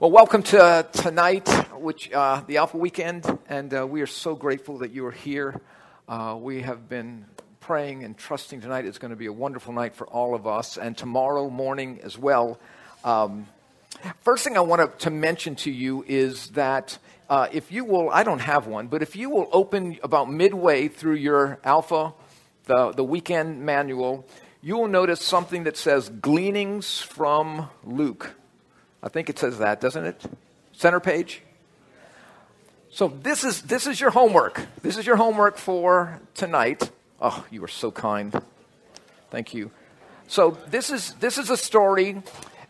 Well, welcome to uh, tonight, which uh, the Alpha Weekend, and uh, we are so grateful that you are here. Uh, we have been praying and trusting tonight is going to be a wonderful night for all of us, and tomorrow morning as well. Um, first thing I want to mention to you is that uh, if you will, I don't have one, but if you will open about midway through your Alpha, the, the weekend manual, you will notice something that says Gleanings from Luke. I think it says that, doesn't it? Center page. So this is this is your homework. This is your homework for tonight. Oh, you are so kind. Thank you. So this is this is a story.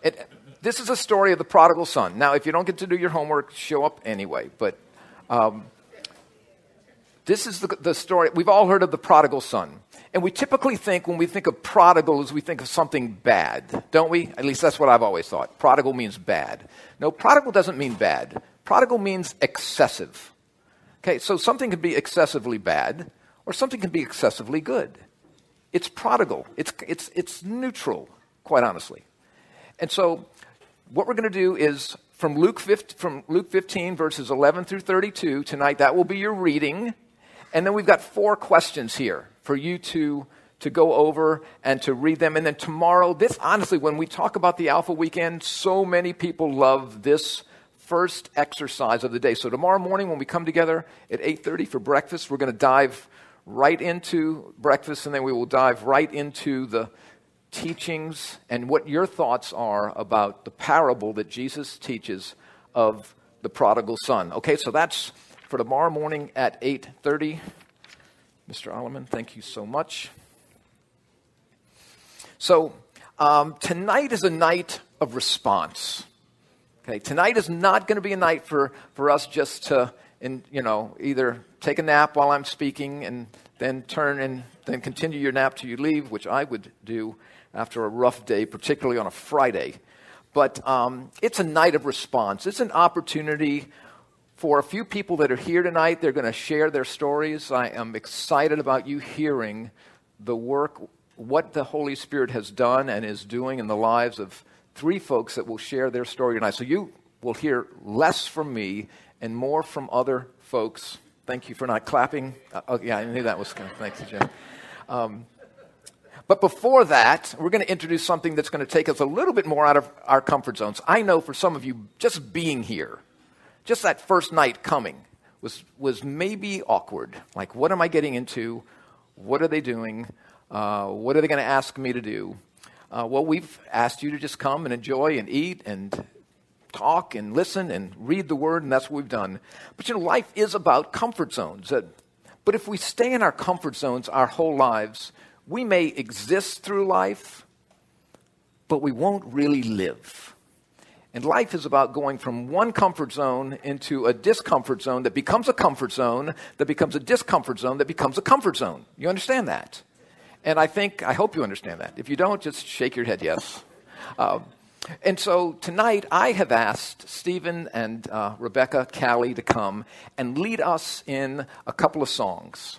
It, this is a story of the prodigal son. Now, if you don't get to do your homework, show up anyway. But um, this is the, the story. We've all heard of the prodigal son. And we typically think, when we think of prodigals, we think of something bad, don't we? At least that's what I've always thought. Prodigal means bad. No, prodigal doesn't mean bad. Prodigal means excessive. Okay, so something can be excessively bad, or something can be excessively good. It's prodigal, it's, it's, it's neutral, quite honestly. And so, what we're going to do is from Luke, 15, from Luke 15, verses 11 through 32, tonight, that will be your reading. And then we've got four questions here for you to, to go over and to read them. And then tomorrow, this honestly, when we talk about the Alpha Weekend, so many people love this first exercise of the day. So tomorrow morning when we come together at 8:30 for breakfast, we're going to dive right into breakfast and then we will dive right into the teachings and what your thoughts are about the parable that Jesus teaches of the prodigal son. Okay, so that's for tomorrow morning at 8:30. Mr. Alleman, thank you so much. So, um, tonight is a night of response. Okay, tonight is not going to be a night for, for us just to, in, you know, either take a nap while I'm speaking and then turn and then continue your nap till you leave, which I would do after a rough day, particularly on a Friday. But um, it's a night of response. It's an opportunity for a few people that are here tonight, they're going to share their stories. I am excited about you hearing the work, what the Holy Spirit has done and is doing in the lives of three folks that will share their story tonight. So you will hear less from me and more from other folks. Thank you for not clapping. Uh, oh, yeah, I knew that was to. Thanks, Jim. Um, but before that, we're going to introduce something that's going to take us a little bit more out of our comfort zones. I know for some of you, just being here just that first night coming was, was maybe awkward. Like, what am I getting into? What are they doing? Uh, what are they going to ask me to do? Uh, well, we've asked you to just come and enjoy and eat and talk and listen and read the word, and that's what we've done. But you know, life is about comfort zones. But if we stay in our comfort zones our whole lives, we may exist through life, but we won't really live. And life is about going from one comfort zone into a discomfort zone that becomes a comfort zone, that becomes a discomfort zone, that becomes a comfort zone. You understand that? And I think, I hope you understand that. If you don't, just shake your head yes. Uh, and so tonight I have asked Stephen and uh, Rebecca Callie to come and lead us in a couple of songs.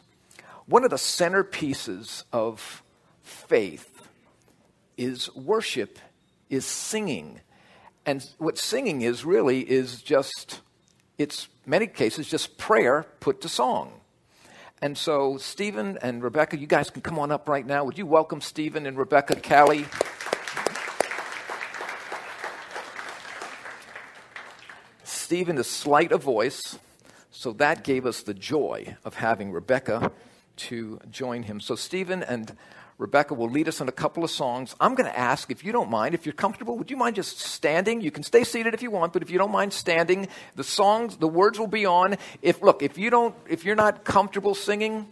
One of the centerpieces of faith is worship, is singing and what singing is really is just, it's many cases just prayer put to song. And so, Stephen and Rebecca, you guys can come on up right now. Would you welcome Stephen and Rebecca Callie? Stephen is slight of voice, so that gave us the joy of having Rebecca to join him. So, Stephen and Rebecca will lead us in a couple of songs. I'm going to ask, if you don't mind, if you're comfortable, would you mind just standing? You can stay seated if you want, but if you don't mind standing, the songs, the words will be on. If look, if you don't, if you're not comfortable singing,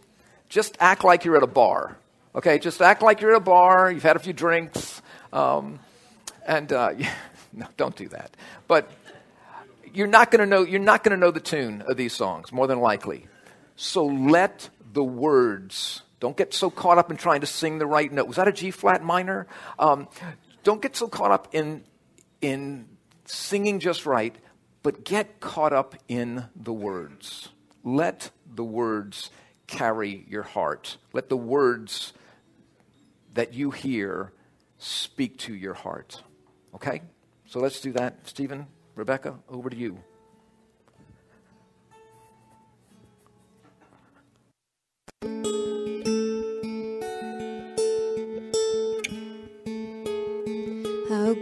just act like you're at a bar. Okay, just act like you're at a bar. You've had a few drinks, um, and uh, no, don't do that. But you're not going to know. You're not going to know the tune of these songs, more than likely. So let the words don't get so caught up in trying to sing the right note. Was that a G flat minor? Um, don't get so caught up in, in singing just right, but get caught up in the words. Let the words carry your heart. Let the words that you hear speak to your heart. Okay? So let's do that. Stephen, Rebecca, over to you. How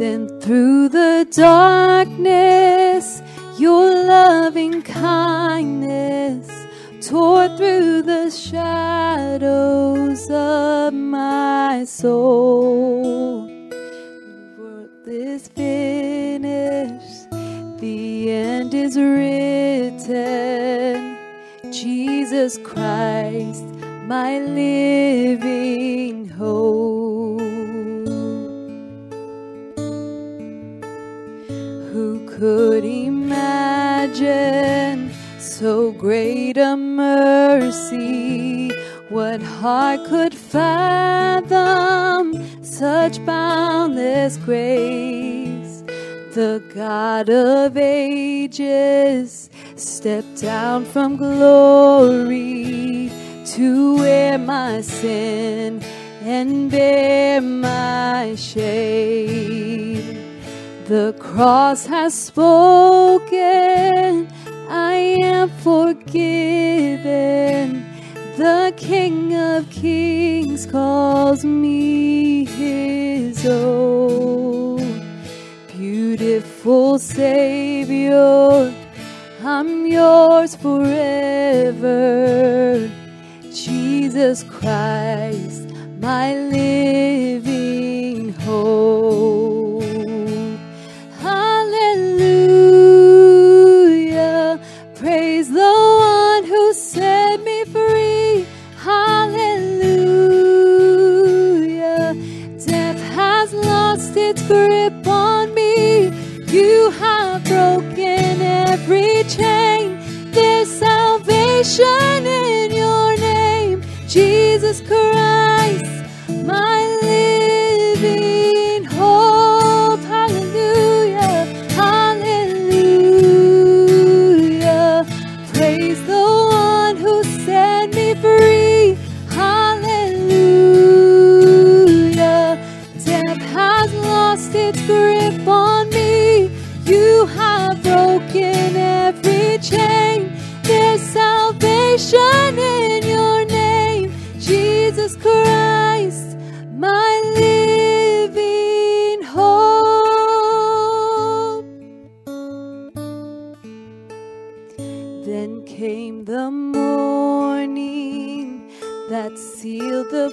Then through the darkness, your loving kindness tore through the shadows of my soul. Is finished, the end is written. Jesus Christ, my living hope. Could imagine so great a mercy? What heart could fathom such boundless grace? The God of ages stepped down from glory to wear my sin and bear my shame. The cross has spoken, I am forgiven. The King of Kings calls me his own. Beautiful Savior, I'm yours forever. Jesus Christ, my living hope. Salvation in your name, Jesus Christ,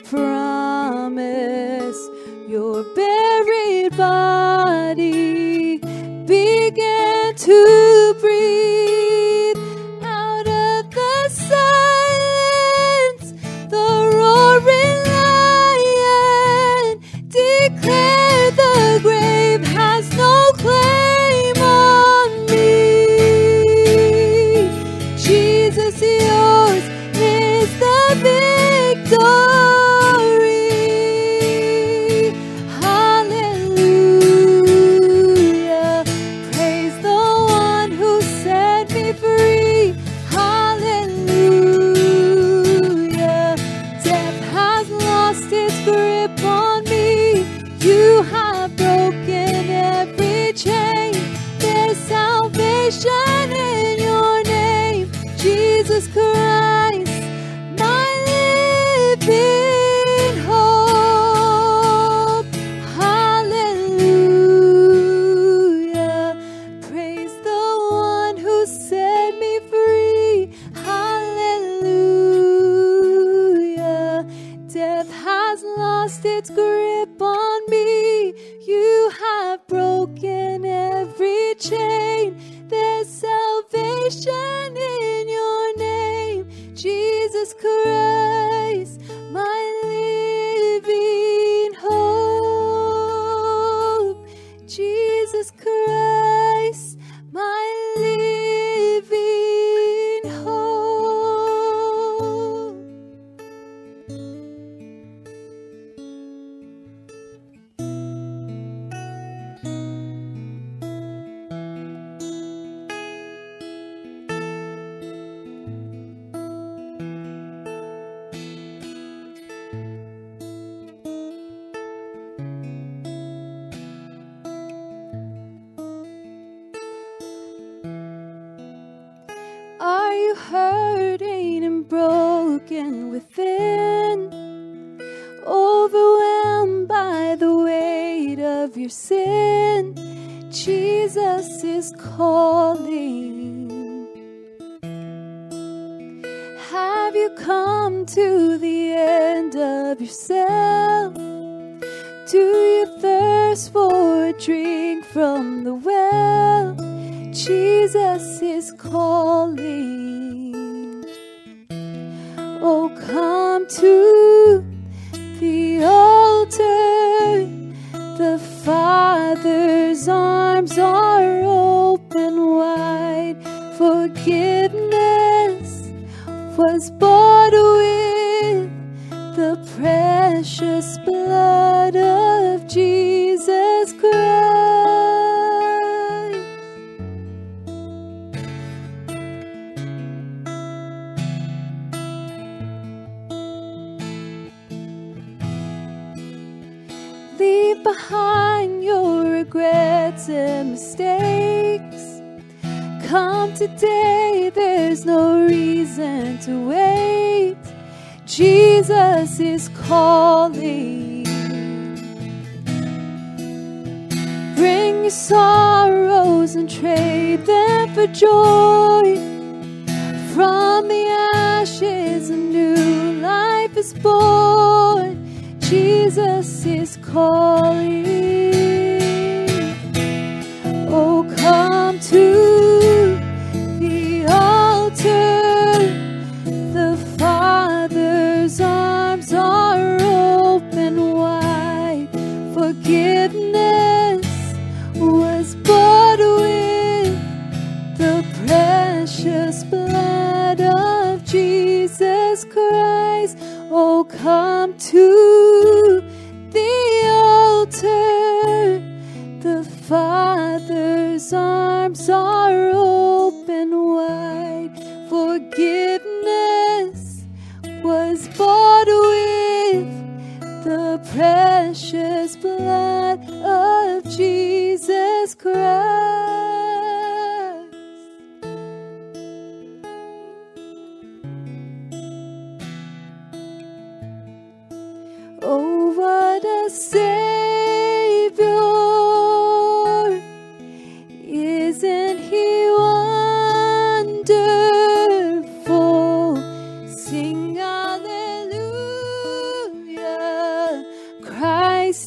promise. Your buried body began to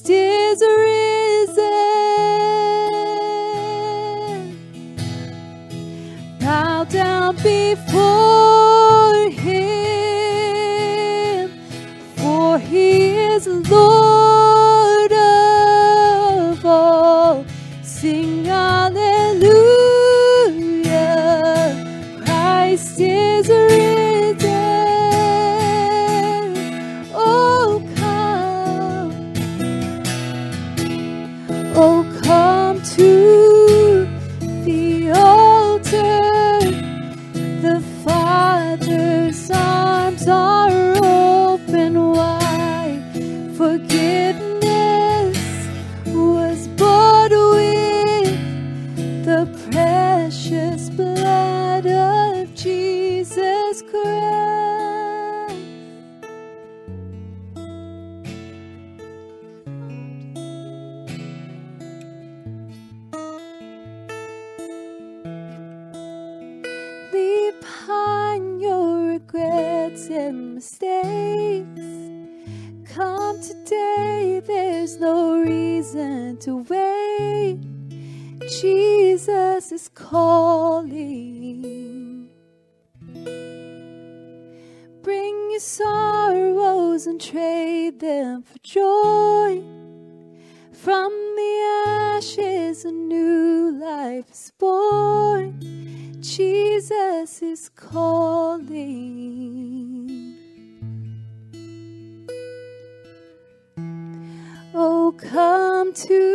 Christ is risen. Bow down before to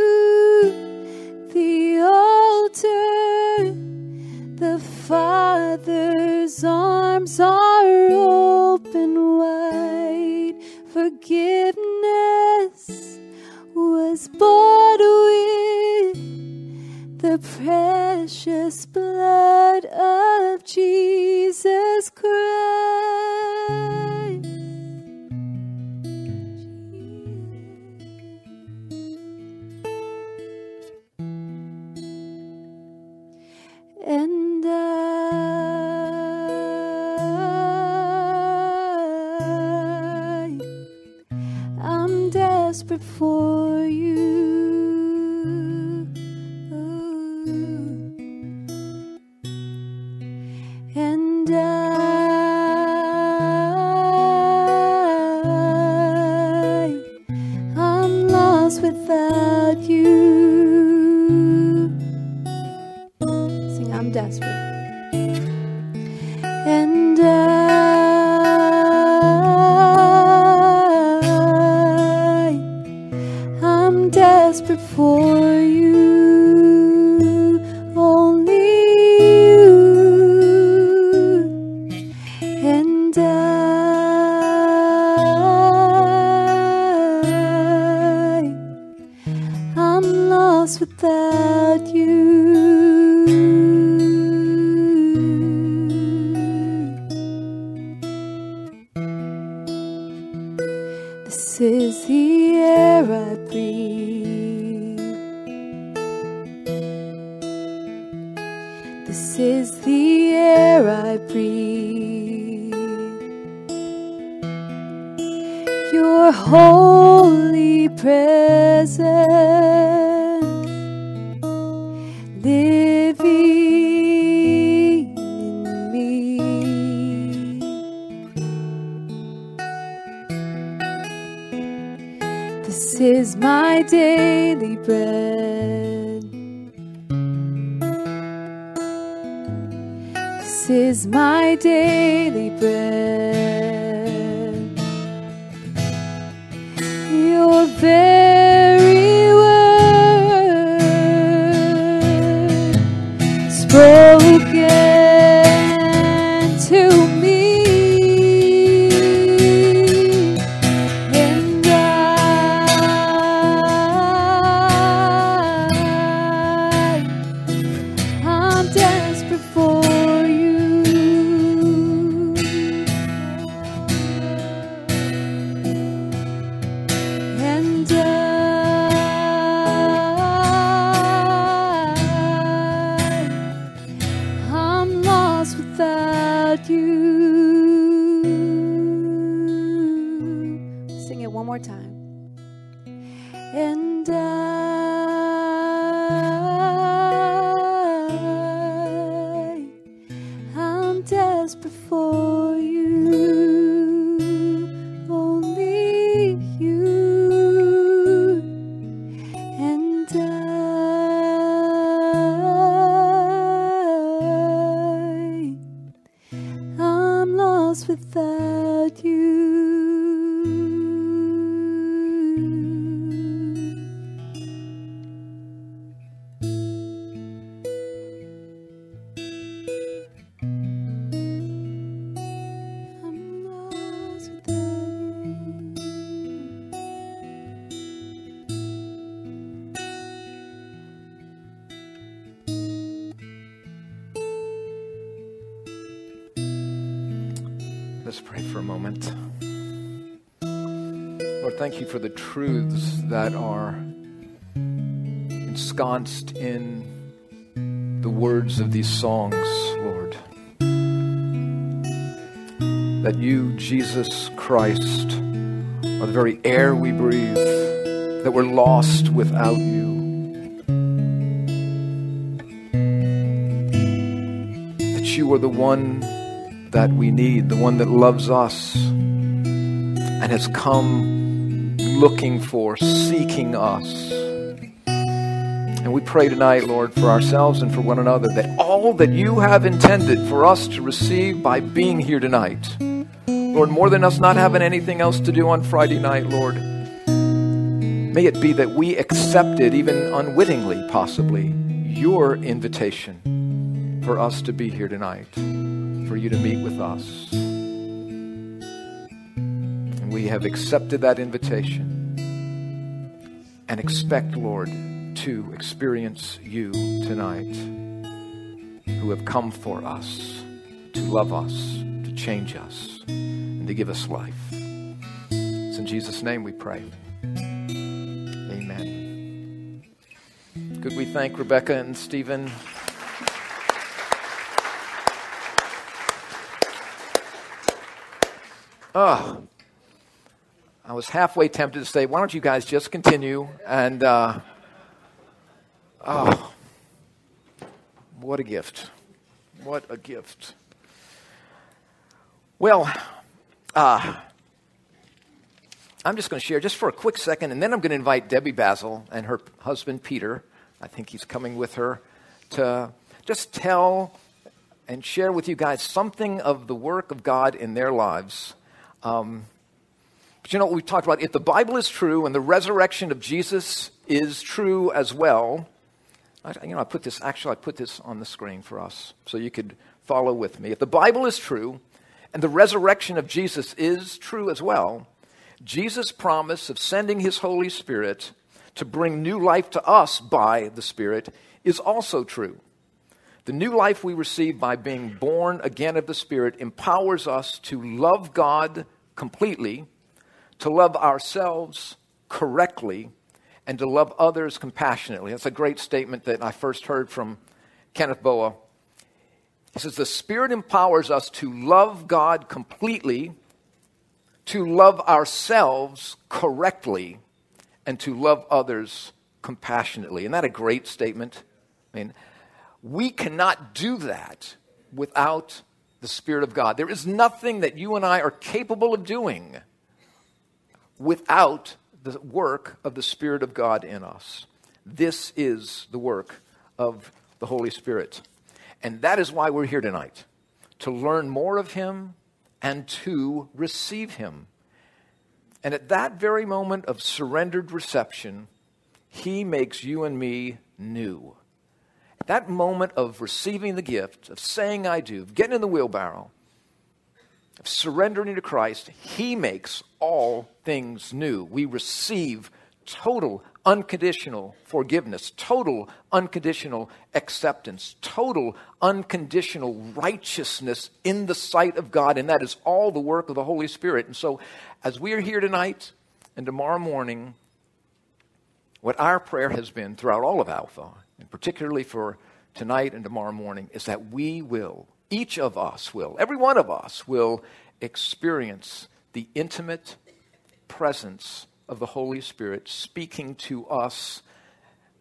for the truths that are ensconced in the words of these songs, Lord. That you, Jesus Christ, are the very air we breathe, that we're lost without you. That you are the one that we need, the one that loves us and has come looking for, seeking us. And we pray tonight, Lord, for ourselves and for one another, that all that you have intended for us to receive by being here tonight, Lord, more than us not having anything else to do on Friday night, Lord, may it be that we accepted, even unwittingly, possibly, your invitation for us to be here tonight, for you to meet with us we have accepted that invitation and expect, Lord, to experience you tonight who have come for us, to love us, to change us, and to give us life. It's in Jesus' name we pray. Amen. Could we thank Rebecca and Stephen? Oh. I was halfway tempted to say, why don't you guys just continue? And, uh, oh, what a gift. What a gift. Well, uh, I'm just going to share just for a quick second, and then I'm going to invite Debbie Basil and her husband Peter. I think he's coming with her to just tell and share with you guys something of the work of God in their lives. Um, but you know what we've talked about? If the Bible is true and the resurrection of Jesus is true as well, I, you know, I put this, actually, I put this on the screen for us so you could follow with me. If the Bible is true and the resurrection of Jesus is true as well, Jesus' promise of sending his Holy Spirit to bring new life to us by the Spirit is also true. The new life we receive by being born again of the Spirit empowers us to love God completely, to love ourselves correctly, and to love others compassionately. That's a great statement that I first heard from Kenneth Boa. He says, The Spirit empowers us to love God completely, to love ourselves correctly, and to love others compassionately. Isn't that a great statement? I mean, we cannot do that without the Spirit of God. There is nothing that you and I are capable of doing without the work of the Spirit of God in us. This is the work of the Holy Spirit. And that is why we're here tonight to learn more of Him and to receive Him. And at that very moment of surrendered reception, He makes you and me new that moment of receiving the gift, of saying I do, of getting in the wheelbarrow, of surrendering to Christ, He makes all things new. We receive total unconditional forgiveness, total unconditional acceptance, total unconditional righteousness in the sight of God, and that is all the work of the Holy Spirit. And so, as we are here tonight and tomorrow morning, what our prayer has been throughout all of Alpha and particularly for tonight and tomorrow morning, is that we will, each of us will, every one of us will experience the intimate presence of the Holy Spirit speaking to us,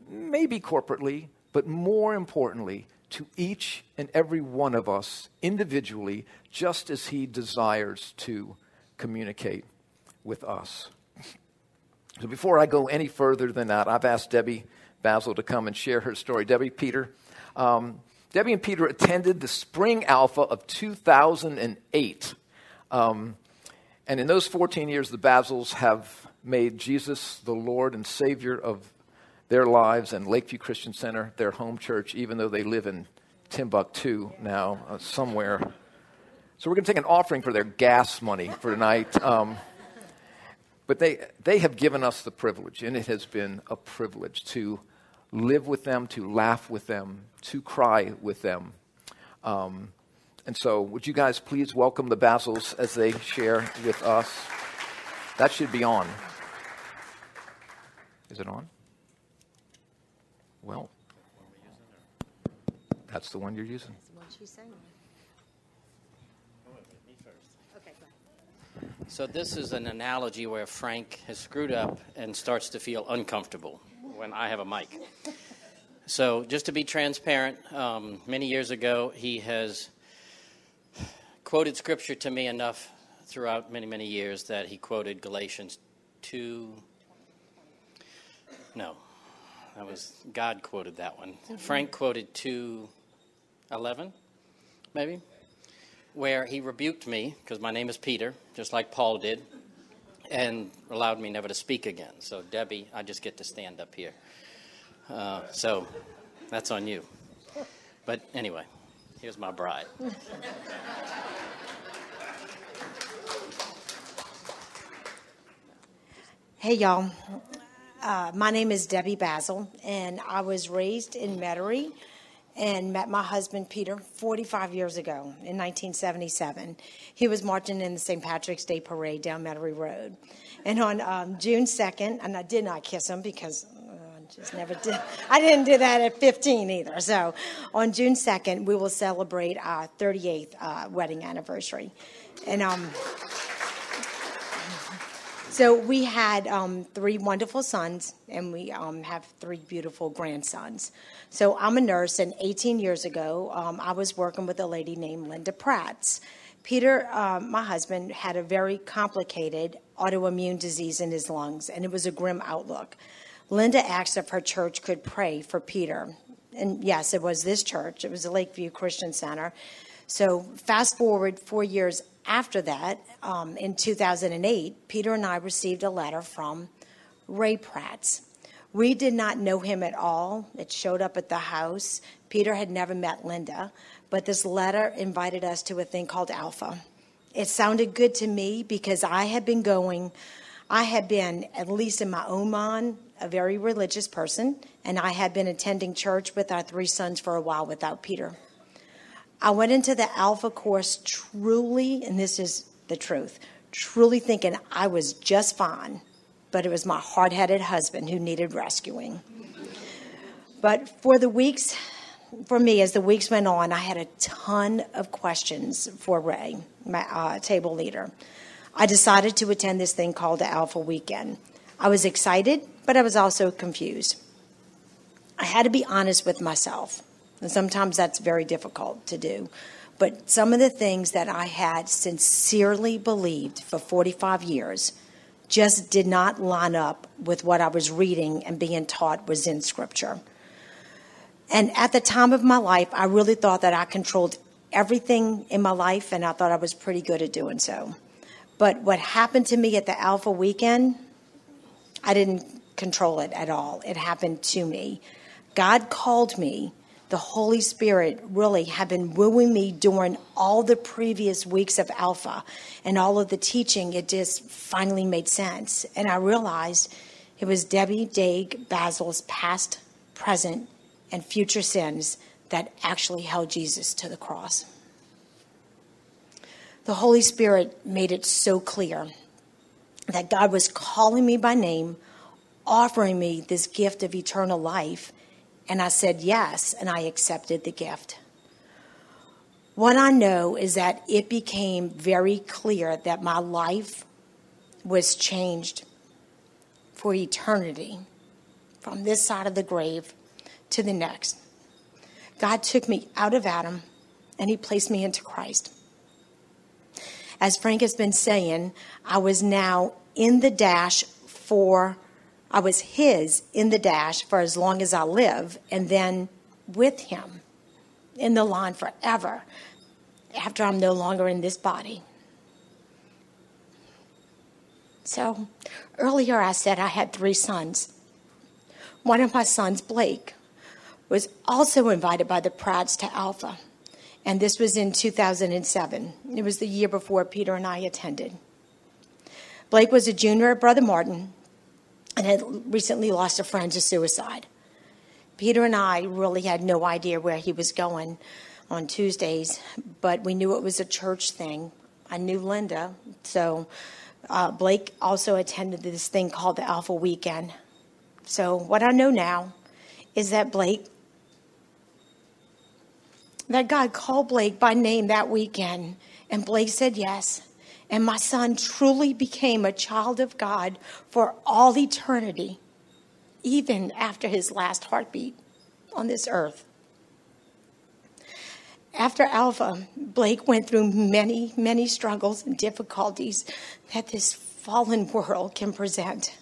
maybe corporately, but more importantly, to each and every one of us individually, just as He desires to communicate with us. So before I go any further than that, I've asked Debbie Basil to come and share her story. Debbie, Peter. Um, Debbie and Peter attended the Spring Alpha of 2008. Um, and in those 14 years, the Basils have made Jesus the Lord and Savior of their lives and Lakeview Christian Center their home church, even though they live in Timbuktu now, uh, somewhere. So we're going to take an offering for their gas money for tonight. Um, but they, they have given us the privilege, and it has been a privilege to live with them, to laugh with them, to cry with them. Um, and so, would you guys please welcome the Basils as they share with us? That should be on. Is it on? Well, that's the one you're using. That's the one she's saying. So, this is an analogy where Frank has screwed up and starts to feel uncomfortable when I have a mic. So, just to be transparent, um, many years ago, he has quoted scripture to me enough throughout many, many years that he quoted Galatians 2. No, that was God quoted that one. Frank quoted 2 11, maybe, where he rebuked me because my name is Peter, just like Paul did and allowed me never to speak again. So, Debbie, I just get to stand up here. Uh, so, that's on you. But anyway, here's my bride. Hey, y'all. Uh, my name is Debbie Basil, and I was raised in Metairie and met my husband Peter 45 years ago in 1977. He was marching in the St. Patrick's Day parade down Metairie Road. And on um, June 2nd, and I did not kiss him because uh, I just never did. I didn't do that at 15 either. So on June 2nd, we will celebrate our 38th uh, wedding anniversary. And um, So we had um, three wonderful sons, and we um, have three beautiful grandsons. So I'm a nurse, and 18 years ago, um, I was working with a lady named Linda Prats. Peter, um, my husband, had a very complicated autoimmune disease in his lungs, and it was a grim outlook. Linda asked if her church could pray for Peter. And yes, it was this church, it was the Lakeview Christian Center. So, fast forward four years after that, um, in 2008, Peter and I received a letter from Ray Prats. We did not know him at all. It showed up at the house. Peter had never met Linda, but this letter invited us to a thing called Alpha. It sounded good to me because I had been going, I had been, at least in my own mind, a very religious person, and I had been attending church with our three sons for a while without Peter. I went into the Alpha course truly, and this is the truth, truly thinking I was just fine, but it was my hard headed husband who needed rescuing. But for the weeks, for me, as the weeks went on, I had a ton of questions for Ray, my uh, table leader. I decided to attend this thing called the Alpha Weekend. I was excited, but I was also confused. I had to be honest with myself. And sometimes that's very difficult to do. But some of the things that I had sincerely believed for 45 years just did not line up with what I was reading and being taught was in Scripture. And at the time of my life, I really thought that I controlled everything in my life, and I thought I was pretty good at doing so. But what happened to me at the Alpha weekend, I didn't control it at all. It happened to me. God called me the Holy Spirit really had been wooing me during all the previous weeks of Alpha and all of the teaching. It just finally made sense. And I realized it was Debbie Dague Basil's past, present, and future sins that actually held Jesus to the cross. The Holy Spirit made it so clear that God was calling me by name, offering me this gift of eternal life and I said yes, and I accepted the gift. What I know is that it became very clear that my life was changed for eternity from this side of the grave to the next. God took me out of Adam and he placed me into Christ. As Frank has been saying, I was now in the dash for I was his in the dash for as long as I live, and then with him in the line forever after I'm no longer in this body. So earlier I said I had three sons. One of my sons, Blake, was also invited by the Prats to Alpha, and this was in 2007. It was the year before Peter and I attended. Blake was a junior at Brother Martin and had recently lost a friend to suicide. Peter and I really had no idea where he was going on Tuesdays, but we knew it was a church thing. I knew Linda, so uh, Blake also attended this thing called the Alpha Weekend. So what I know now is that Blake, that God called Blake by name that weekend, and Blake said yes. And my son truly became a child of God for all eternity, even after his last heartbeat on this earth. After Alpha, Blake went through many, many struggles and difficulties that this fallen world can present.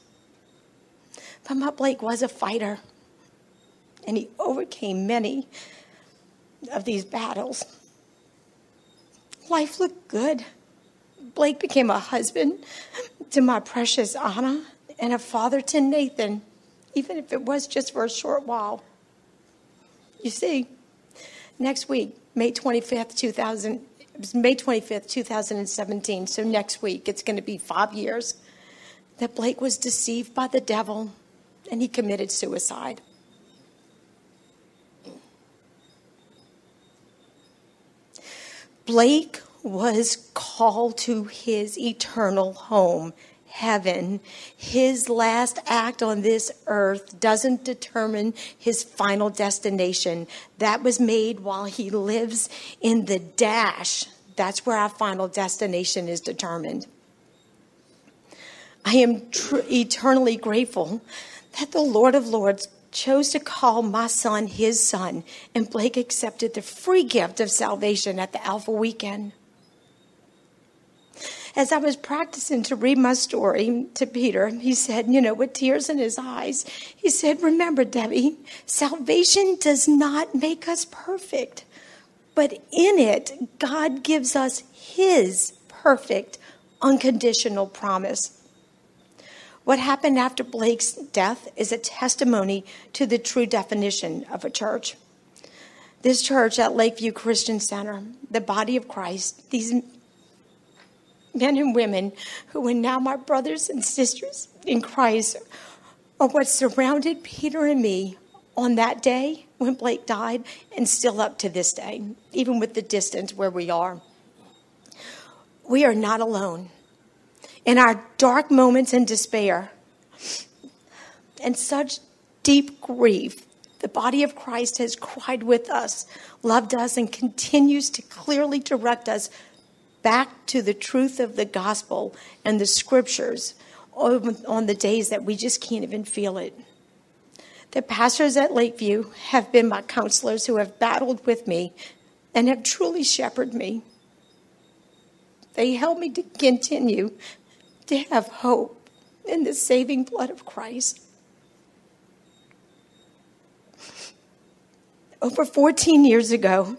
But my Blake was a fighter, and he overcame many of these battles. Life looked good. Blake became a husband to my precious Anna and a father to Nathan, even if it was just for a short while. You see, next week, May 25th, 2000, May 25th, 2017, so next week, it's going to be five years that Blake was deceived by the devil and he committed suicide. Blake was called to his eternal home, heaven. His last act on this earth doesn't determine his final destination. That was made while he lives in the dash. That's where our final destination is determined. I am tr- eternally grateful that the Lord of Lords chose to call my son his son, and Blake accepted the free gift of salvation at the Alpha weekend. As I was practicing to read my story to Peter, he said, you know, with tears in his eyes, he said, Remember, Debbie, salvation does not make us perfect, but in it, God gives us his perfect, unconditional promise. What happened after Blake's death is a testimony to the true definition of a church. This church at Lakeview Christian Center, the body of Christ, these men and women who are now my brothers and sisters in Christ are what surrounded Peter and me on that day when Blake died and still up to this day, even with the distance where we are. We are not alone in our dark moments and despair and such deep grief, the body of Christ has cried with us, loved us, and continues to clearly direct us back to the truth of the gospel and the scriptures on the days that we just can't even feel it. The pastors at Lakeview have been my counselors who have battled with me and have truly shepherded me. They help me to continue to have hope in the saving blood of Christ. Over 14 years ago,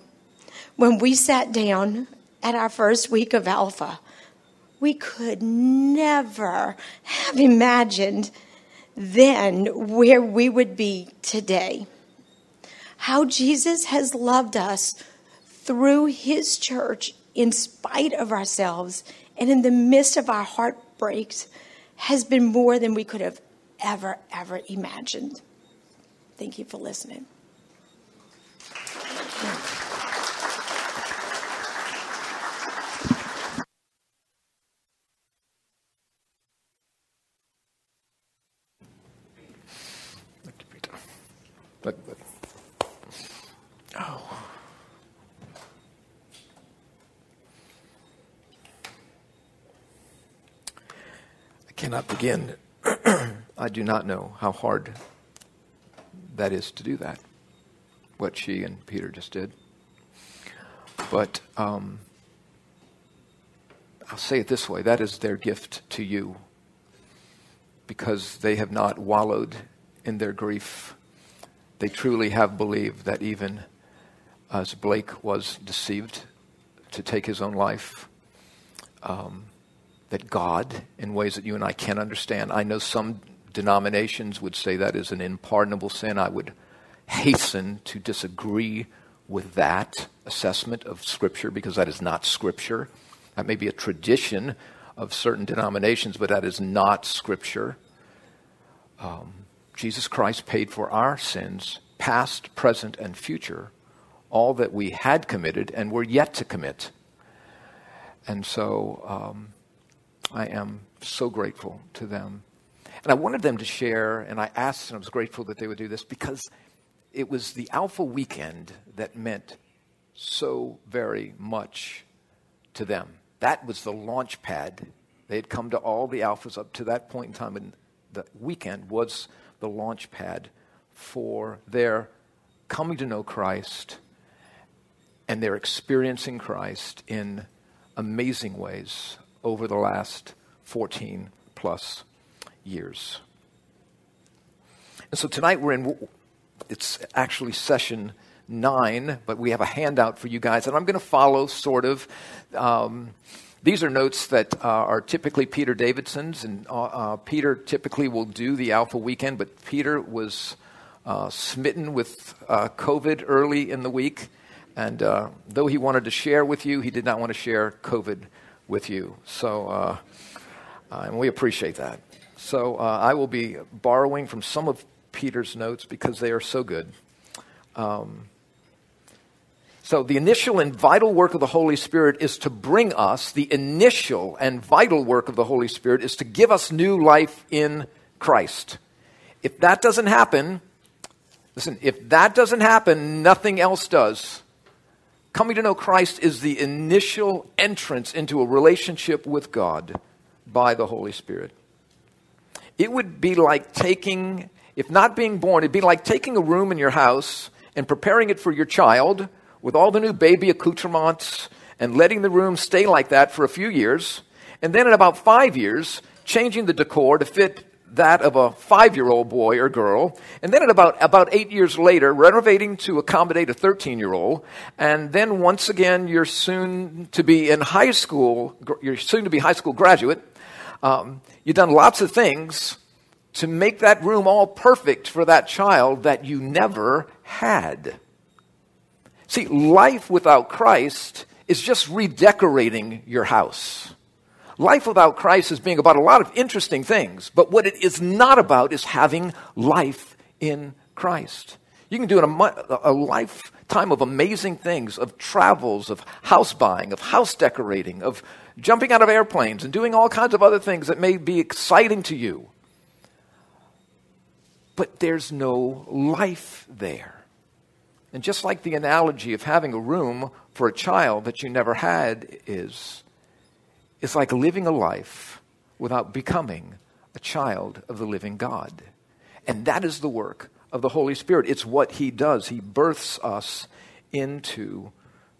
when we sat down at our first week of Alpha, we could never have imagined then where we would be today. How Jesus has loved us through his church in spite of ourselves and in the midst of our heartbreaks has been more than we could have ever, ever imagined. Thank you for listening. Begin. I do not know how hard that is to do that, what she and Peter just did. But um, I'll say it this way that is their gift to you because they have not wallowed in their grief they truly have believed that even as Blake was deceived to take his own life, um, that God, in ways that you and I can't understand, I know some denominations would say that is an unpardonable sin. I would hasten to disagree with that assessment of Scripture because that is not Scripture. That may be a tradition of certain denominations, but that is not Scripture. Um, Jesus Christ paid for our sins, past, present, and future, all that we had committed and were yet to commit. And so um, I am so grateful to them. And I wanted them to share, and I asked, and I was grateful that they would do this because it was the Alpha weekend that meant so very much to them. That was the launch pad. They had come to all the Alphas up to that point in time, and the weekend was the launch pad for their coming to know Christ and their experiencing Christ in amazing ways over the last 14 plus years. And so tonight we're in, it's actually session nine, but we have a handout for you guys, and I'm going to follow sort of. Um, these are notes that uh, are typically Peter Davidson's, and uh, uh, Peter typically will do the Alpha Weekend, but Peter was uh, smitten with uh, COVID early in the week, and uh, though he wanted to share with you, he did not want to share COVID with you. So, uh, uh, and we appreciate that. So, uh, I will be borrowing from some of Peter's notes because they are so good. Um, so, the initial and vital work of the Holy Spirit is to bring us, the initial and vital work of the Holy Spirit is to give us new life in Christ. If that doesn't happen, listen, if that doesn't happen, nothing else does. Coming to know Christ is the initial entrance into a relationship with God by the Holy Spirit. it would be like taking, if not being born, it'd be like taking a room in your house and preparing it for your child with all the new baby accoutrements and letting the room stay like that for a few years. And then in about five years, changing the decor to fit that of a five year old boy or girl. And then, at about, about eight years later, renovating to accommodate a 13 year old. And then, once again, you're soon to be in high school, you're soon to be high school graduate. Um, you've done lots of things to make that room all perfect for that child that you never had. See, life without Christ is just redecorating your house. Life without Christ is being about a lot of interesting things, but what it is not about is having life in Christ. You can do a, a lifetime of amazing things, of travels, of house buying, of house decorating, of jumping out of airplanes, and doing all kinds of other things that may be exciting to you. But there's no life there. And just like the analogy of having a room for a child that you never had is, it's like living a life without becoming a child of the living God. And that is the work of the Holy Spirit. It's what He does. He births us into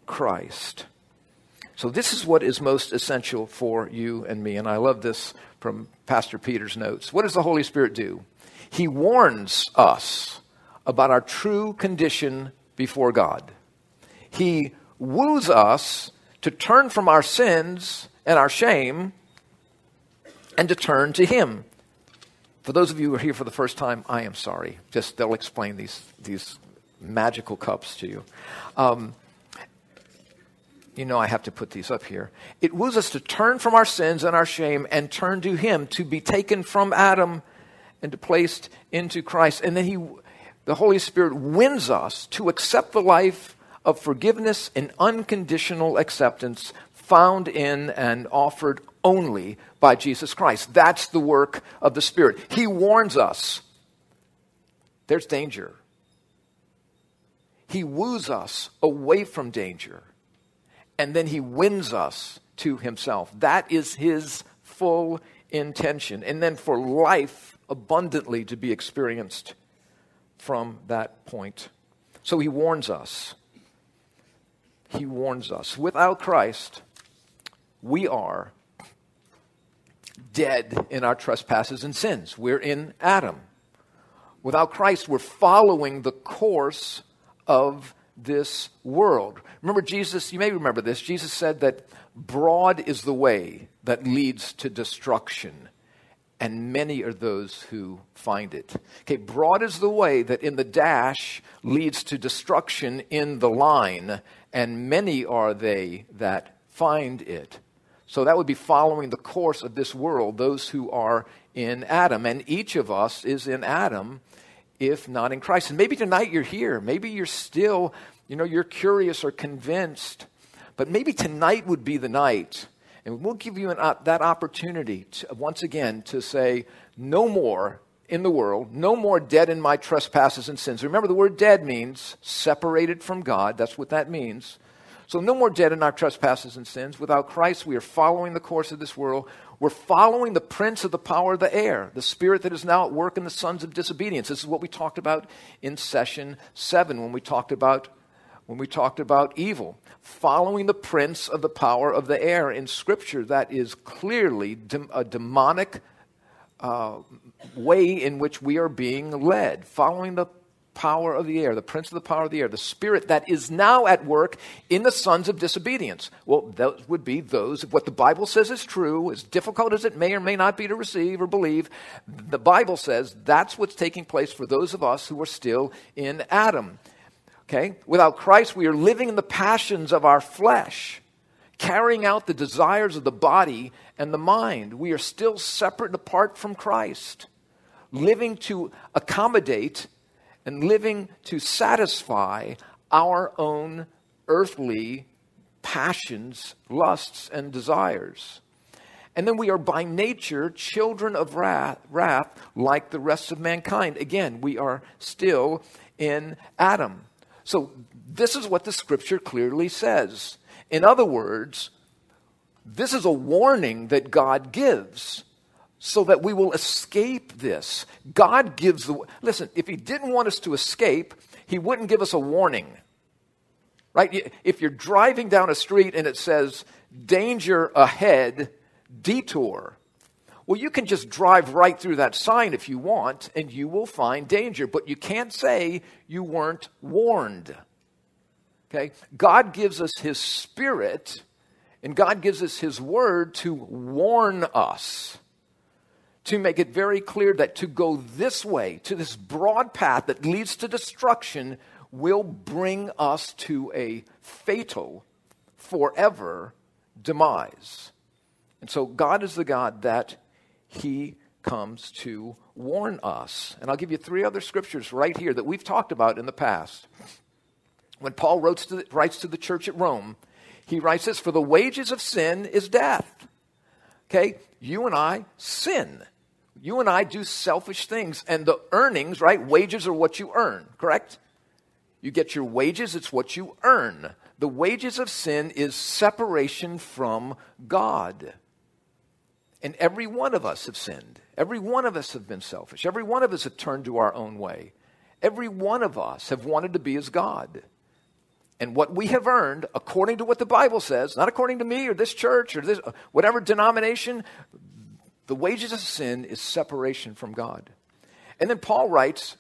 Christ. So, this is what is most essential for you and me. And I love this from Pastor Peter's notes. What does the Holy Spirit do? He warns us about our true condition before God. He woos us to turn from our sins and our shame and to turn to Him. For those of you who are here for the first time, I am sorry. Just they'll explain these, these magical cups to you. Um, you know, I have to put these up here. It woos us to turn from our sins and our shame and turn to Him, to be taken from Adam and placed into Christ. And then He, the Holy Spirit wins us to accept the life of forgiveness and unconditional acceptance found in and offered only by Jesus Christ. That's the work of the Spirit. He warns us there's danger. He woos us away from danger, and then he wins us to himself. That is his full intention. And then for life abundantly to be experienced from that point. So he warns us. He warns us. Without Christ, we are dead in our trespasses and sins. We're in Adam. Without Christ, we're following the course of this world. Remember, Jesus, you may remember this, Jesus said that broad is the way that leads to destruction, and many are those who find it. Okay, broad is the way that in the dash leads to destruction in the line, and many are they that find it. So that would be following the course of this world, those who are in Adam. And each of us is in Adam, if not in Christ. And maybe tonight you're here. Maybe you're still, you know, you're curious or convinced. But maybe tonight would be the night. And we'll give you an, uh, that opportunity to, once again to say, no more in the world, no more dead in my trespasses and sins. Remember, the word dead means separated from God. That's what that means. So, no more dead in our trespasses and sins. Without Christ, we are following the course of this world. We're following the prince of the power of the air, the spirit that is now at work in the sons of disobedience. This is what we talked about in session seven when we talked about when we talked about evil. Following the prince of the power of the air in Scripture, that is clearly a demonic uh, way in which we are being led. Following the power of the air, the prince of the power of the air, the spirit that is now at work in the sons of disobedience. Well, those would be those, of what the Bible says is true, as difficult as it may or may not be to receive or believe, the Bible says that's what's taking place for those of us who are still in Adam. Okay? Without Christ, we are living in the passions of our flesh, carrying out the desires of the body and the mind. We are still separate and apart from Christ, living to accommodate and living to satisfy our own earthly passions, lusts, and desires. And then we are by nature children of wrath, wrath, like the rest of mankind. Again, we are still in Adam. So, this is what the scripture clearly says. In other words, this is a warning that God gives so that we will escape this. God gives the. Listen, if He didn't want us to escape, He wouldn't give us a warning. Right? If you're driving down a street and it says, danger ahead, detour. Well, you can just drive right through that sign if you want, and you will find danger, but you can't say you weren't warned. Okay? God gives us His Spirit, and God gives us His Word to warn us, to make it very clear that to go this way, to this broad path that leads to destruction, will bring us to a fatal, forever demise. And so God is the God that He comes to warn us. And I'll give you three other scriptures right here that we've talked about in the past. When Paul writes to the, writes to the church at Rome, he writes this For the wages of sin is death. Okay? You and I sin. You and I do selfish things, and the earnings, right? Wages are what you earn, correct? You get your wages, it's what you earn. The wages of sin is separation from God. And every one of us have sinned. Every one of us have been selfish. Every one of us have turned to our own way. Every one of us have wanted to be as God. And what we have earned, according to what the Bible says, not according to me or this church or this whatever denomination, the wages of sin is separation from God. And then Paul writes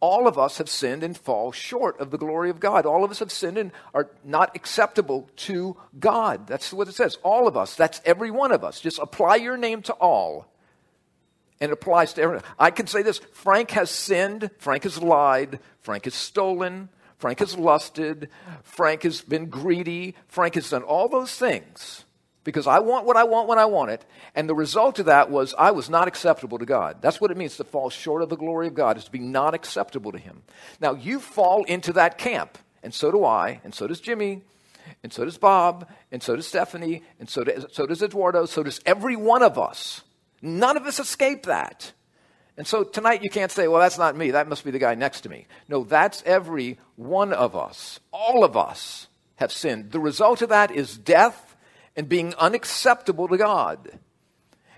all of us have sinned and fall short of the glory of God. All of us have sinned and are not acceptable to God. That's what it says. All of us. That's every one of us. Just apply your name to all. And it applies to everyone. I can say this Frank has sinned. Frank has lied. Frank has stolen. Frank has lusted. Frank has been greedy. Frank has done all those things because I want what I want when I want it. And the result of that was I was not acceptable to God. That's what it means to fall short of the glory of God, is to be not acceptable to Him. Now, you fall into that camp, and so do I, and so does Jimmy, and so does Bob, and so does Stephanie, and so does, so does Eduardo, so does every one of us. None of us escape that. And so tonight you can't say, well, that's not me. That must be the guy next to me. No, that's every one of us. All of us have sinned. The result of that is death and being unacceptable to God.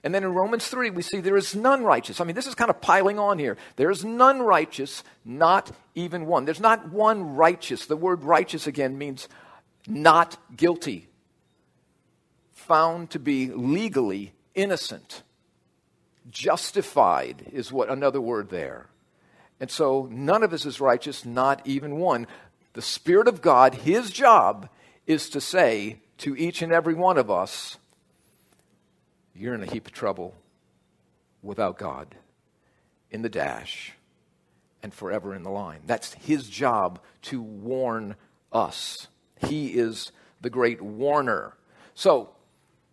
And then in Romans 3, we see there is none righteous. I mean, this is kind of piling on here. There is none righteous, not even one. There's not one righteous. The word righteous again means not guilty, found to be legally innocent. Justified is what another word there. And so none of us is righteous, not even one. The Spirit of God, His job is to say, to each and every one of us, you're in a heap of trouble without God in the dash and forever in the line. That's his job to warn us. He is the great warner. So,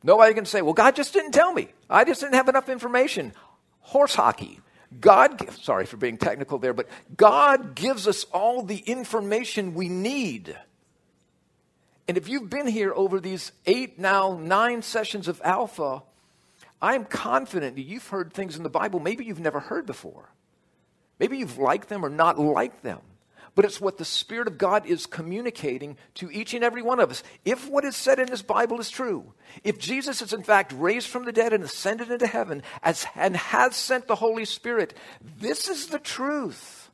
nobody can say, well, God just didn't tell me. I just didn't have enough information. Horse hockey. God, sorry for being technical there, but God gives us all the information we need and if you've been here over these eight, now nine sessions of Alpha, I'm confident that you've heard things in the Bible maybe you've never heard before. Maybe you've liked them or not liked them. But it's what the Spirit of God is communicating to each and every one of us. If what is said in this Bible is true, if Jesus is in fact raised from the dead and ascended into heaven as, and has sent the Holy Spirit, this is the truth.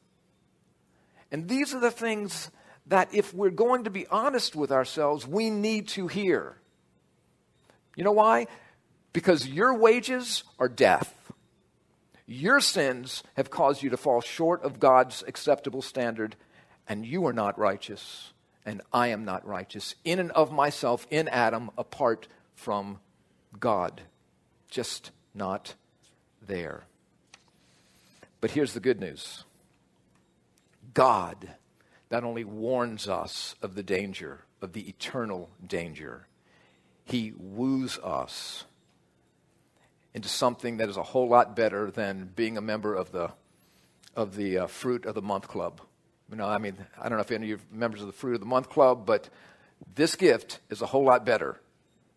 And these are the things that if we're going to be honest with ourselves, we need to hear. You know why? Because your wages are death. Your sins have caused you to fall short of God's acceptable standard, and you are not righteous, and I am not righteous in and of myself, in Adam, apart from God. Just not there. But here's the good news God not only warns us of the danger, of the eternal danger, he woos us into something that is a whole lot better than being a member of the, of the uh, Fruit of the Month Club. You know, I mean, I don't know if any of you are members of the Fruit of the Month Club, but this gift is a whole lot better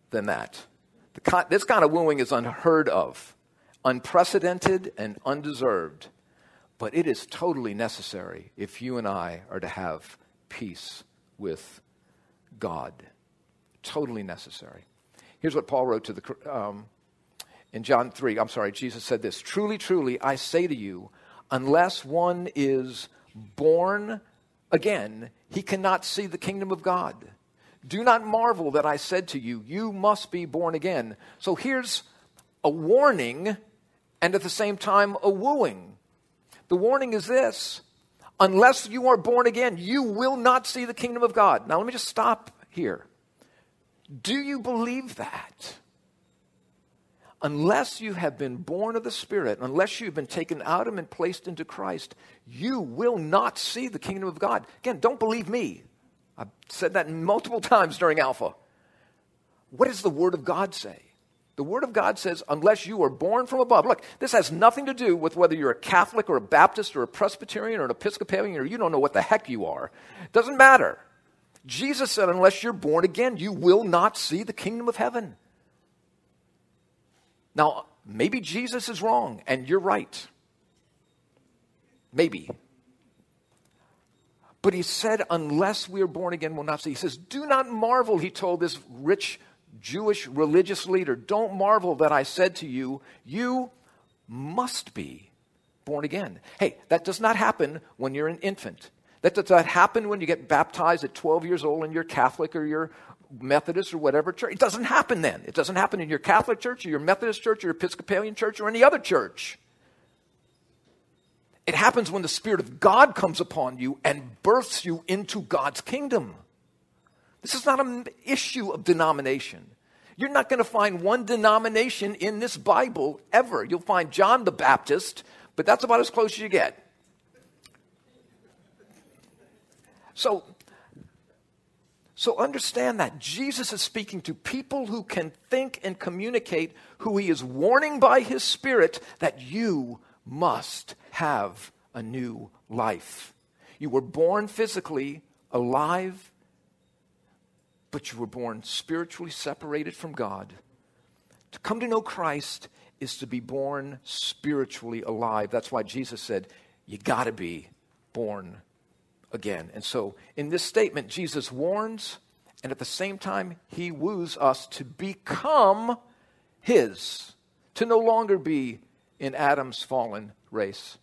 than that. Con- this kind of wooing is unheard of, unprecedented, and undeserved. But it is totally necessary if you and I are to have peace with God. Totally necessary. Here's what Paul wrote to the, um, In John 3, I'm sorry, Jesus said this Truly, truly, I say to you, unless one is born again, he cannot see the kingdom of God. Do not marvel that I said to you, You must be born again. So here's a warning and at the same time a wooing. The warning is this unless you are born again, you will not see the kingdom of God. Now, let me just stop here. Do you believe that? Unless you have been born of the Spirit, unless you've been taken out of and placed into Christ, you will not see the kingdom of God. Again, don't believe me. I've said that multiple times during Alpha. What does the Word of God say? The Word of God says, unless you are born from above. Look, this has nothing to do with whether you're a Catholic or a Baptist or a Presbyterian or an Episcopalian or you don't know what the heck you are. It doesn't matter. Jesus said, unless you're born again, you will not see the kingdom of heaven. Now, maybe Jesus is wrong and you're right. Maybe. But he said, unless we are born again, we'll not see. He says, do not marvel, he told this rich Jewish religious leader, don't marvel that I said to you, you must be born again. Hey, that does not happen when you're an infant. That does not happen when you get baptized at 12 years old and you're Catholic or you're Methodist or whatever church. It doesn't happen then. It doesn't happen in your Catholic church or your Methodist church or your Episcopalian church or any other church. It happens when the Spirit of God comes upon you and births you into God's kingdom. This is not an issue of denomination. You're not going to find one denomination in this Bible ever. You'll find John the Baptist, but that's about as close as you get. So, so understand that Jesus is speaking to people who can think and communicate, who he is warning by his Spirit that you must have a new life. You were born physically alive but you were born spiritually separated from God. To come to know Christ is to be born spiritually alive. That's why Jesus said, You got to be born again. And so, in this statement, Jesus warns, and at the same time, he woos us to become his, to no longer be in Adam's fallen race.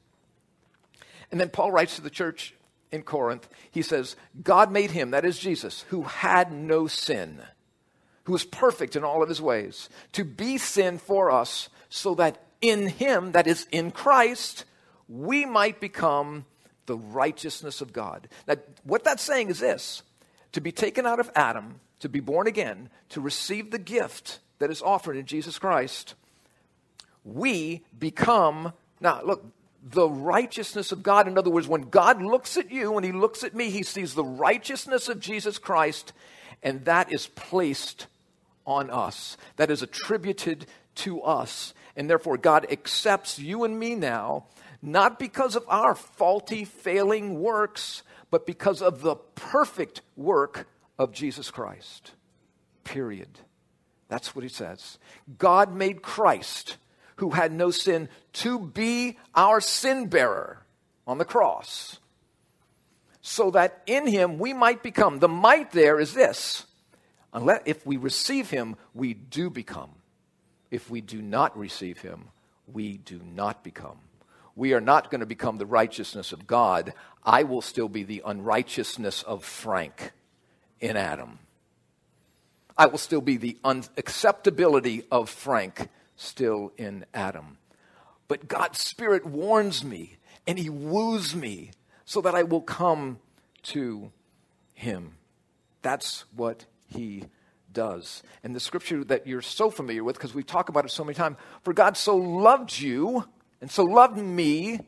And then Paul writes to the church in Corinth, he says, God made him, that is Jesus, who had no sin, who was perfect in all of his ways, to be sin for us, so that in him, that is in Christ, we might become the righteousness of God. Now, what that's saying is this to be taken out of Adam, to be born again, to receive the gift that is offered in Jesus Christ, we become, now look, the righteousness of God. In other words, when God looks at you, when He looks at me, He sees the righteousness of Jesus Christ, and that is placed on us. That is attributed to us. And therefore, God accepts you and me now, not because of our faulty, failing works, but because of the perfect work of Jesus Christ. Period. That's what He says. God made Christ who had no sin to be our sin bearer on the cross, so that in him we might become. The might there is this unless if we receive him, we do become. If we do not receive him, we do not become. We are not going to become the righteousness of God. I will still be the unrighteousness of Frank in Adam. I will still be the unacceptability of Frank still in Adam. But God's Spirit warns me and He woos me so that I will come to Him. That's what He does. And the scripture that you're so familiar with, because we talk about it so many times for God so loved you and so loved me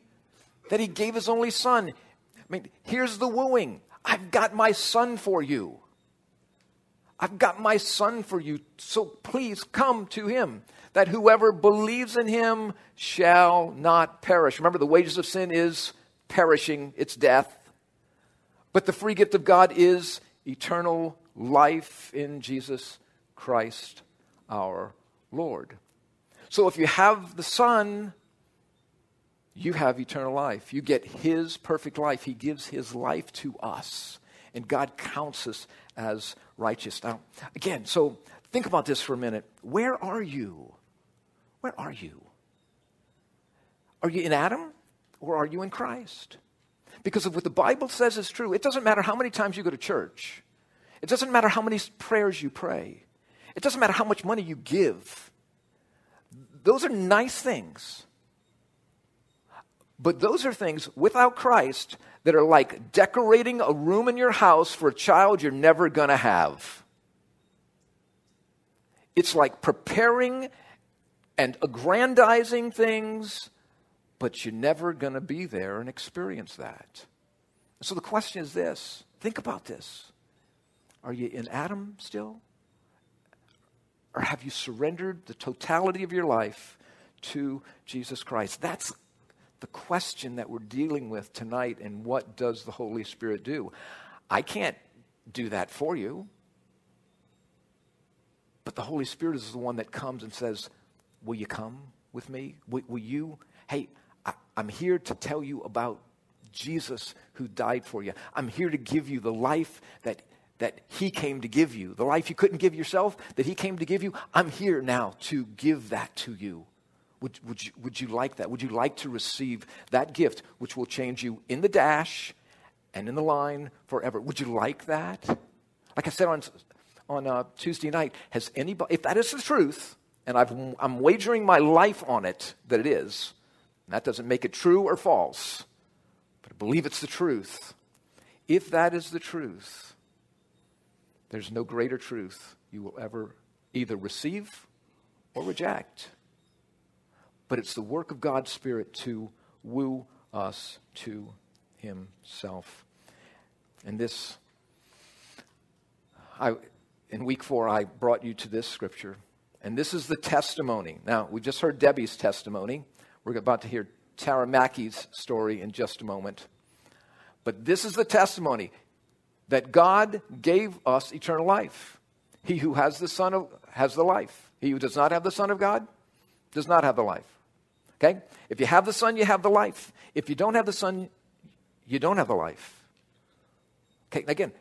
that He gave His only Son. I mean, here's the wooing I've got my Son for you. I've got my Son for you, so please come to Him that whoever believes in him shall not perish. Remember, the wages of sin is perishing, it's death. But the free gift of God is eternal life in Jesus Christ our Lord. So if you have the Son, you have eternal life. You get His perfect life. He gives His life to us, and God counts us as righteous. Now, again, so think about this for a minute. Where are you? Where are you? Are you in Adam or are you in Christ? Because of what the Bible says is true, it doesn't matter how many times you go to church. It doesn't matter how many prayers you pray. It doesn't matter how much money you give. Those are nice things. But those are things without Christ that are like decorating a room in your house for a child you're never going to have. It's like preparing and aggrandizing things, but you're never going to be there and experience that. So the question is this think about this. Are you in Adam still? Or have you surrendered the totality of your life to Jesus Christ? That's the question that we're dealing with tonight. And what does the Holy Spirit do? I can't do that for you. But the Holy Spirit is the one that comes and says, Will you come with me? Will, will you? Hey, I, I'm here to tell you about Jesus who died for you. I'm here to give you the life that that He came to give you, the life you couldn't give yourself, that He came to give you. I'm here now to give that to you. Would, would, you, would you like that? Would you like to receive that gift, which will change you in the dash and in the line forever? Would you like that? Like I said on, on uh, Tuesday night, has anybody, if that is the truth, and I've, I'm wagering my life on it that it is, that doesn't make it true or false, but I believe it's the truth. If that is the truth, there's no greater truth you will ever either receive or reject. But it's the work of God's Spirit to woo us to Himself. And this, I, in week four, I brought you to this scripture. And this is the testimony. Now, we just heard Debbie's testimony. We're about to hear Tara Mackey's story in just a moment. But this is the testimony that God gave us eternal life. He who has the Son of, has the life. He who does not have the Son of God does not have the life. Okay? If you have the Son, you have the life. If you don't have the Son, you don't have the life. Okay, again,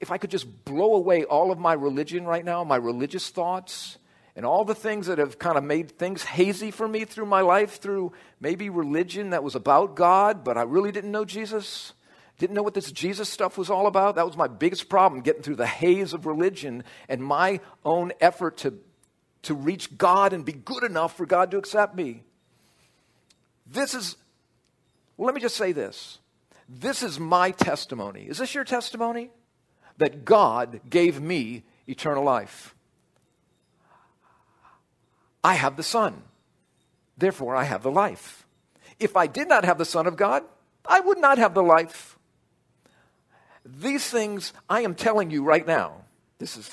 if I could just blow away all of my religion right now, my religious thoughts, and all the things that have kind of made things hazy for me through my life, through maybe religion that was about God, but I really didn't know Jesus. Didn't know what this Jesus stuff was all about. That was my biggest problem, getting through the haze of religion and my own effort to, to reach God and be good enough for God to accept me. This is, let me just say this. This is my testimony. Is this your testimony? That God gave me eternal life. I have the Son. Therefore, I have the life. If I did not have the Son of God, I would not have the life. These things I am telling you right now. This is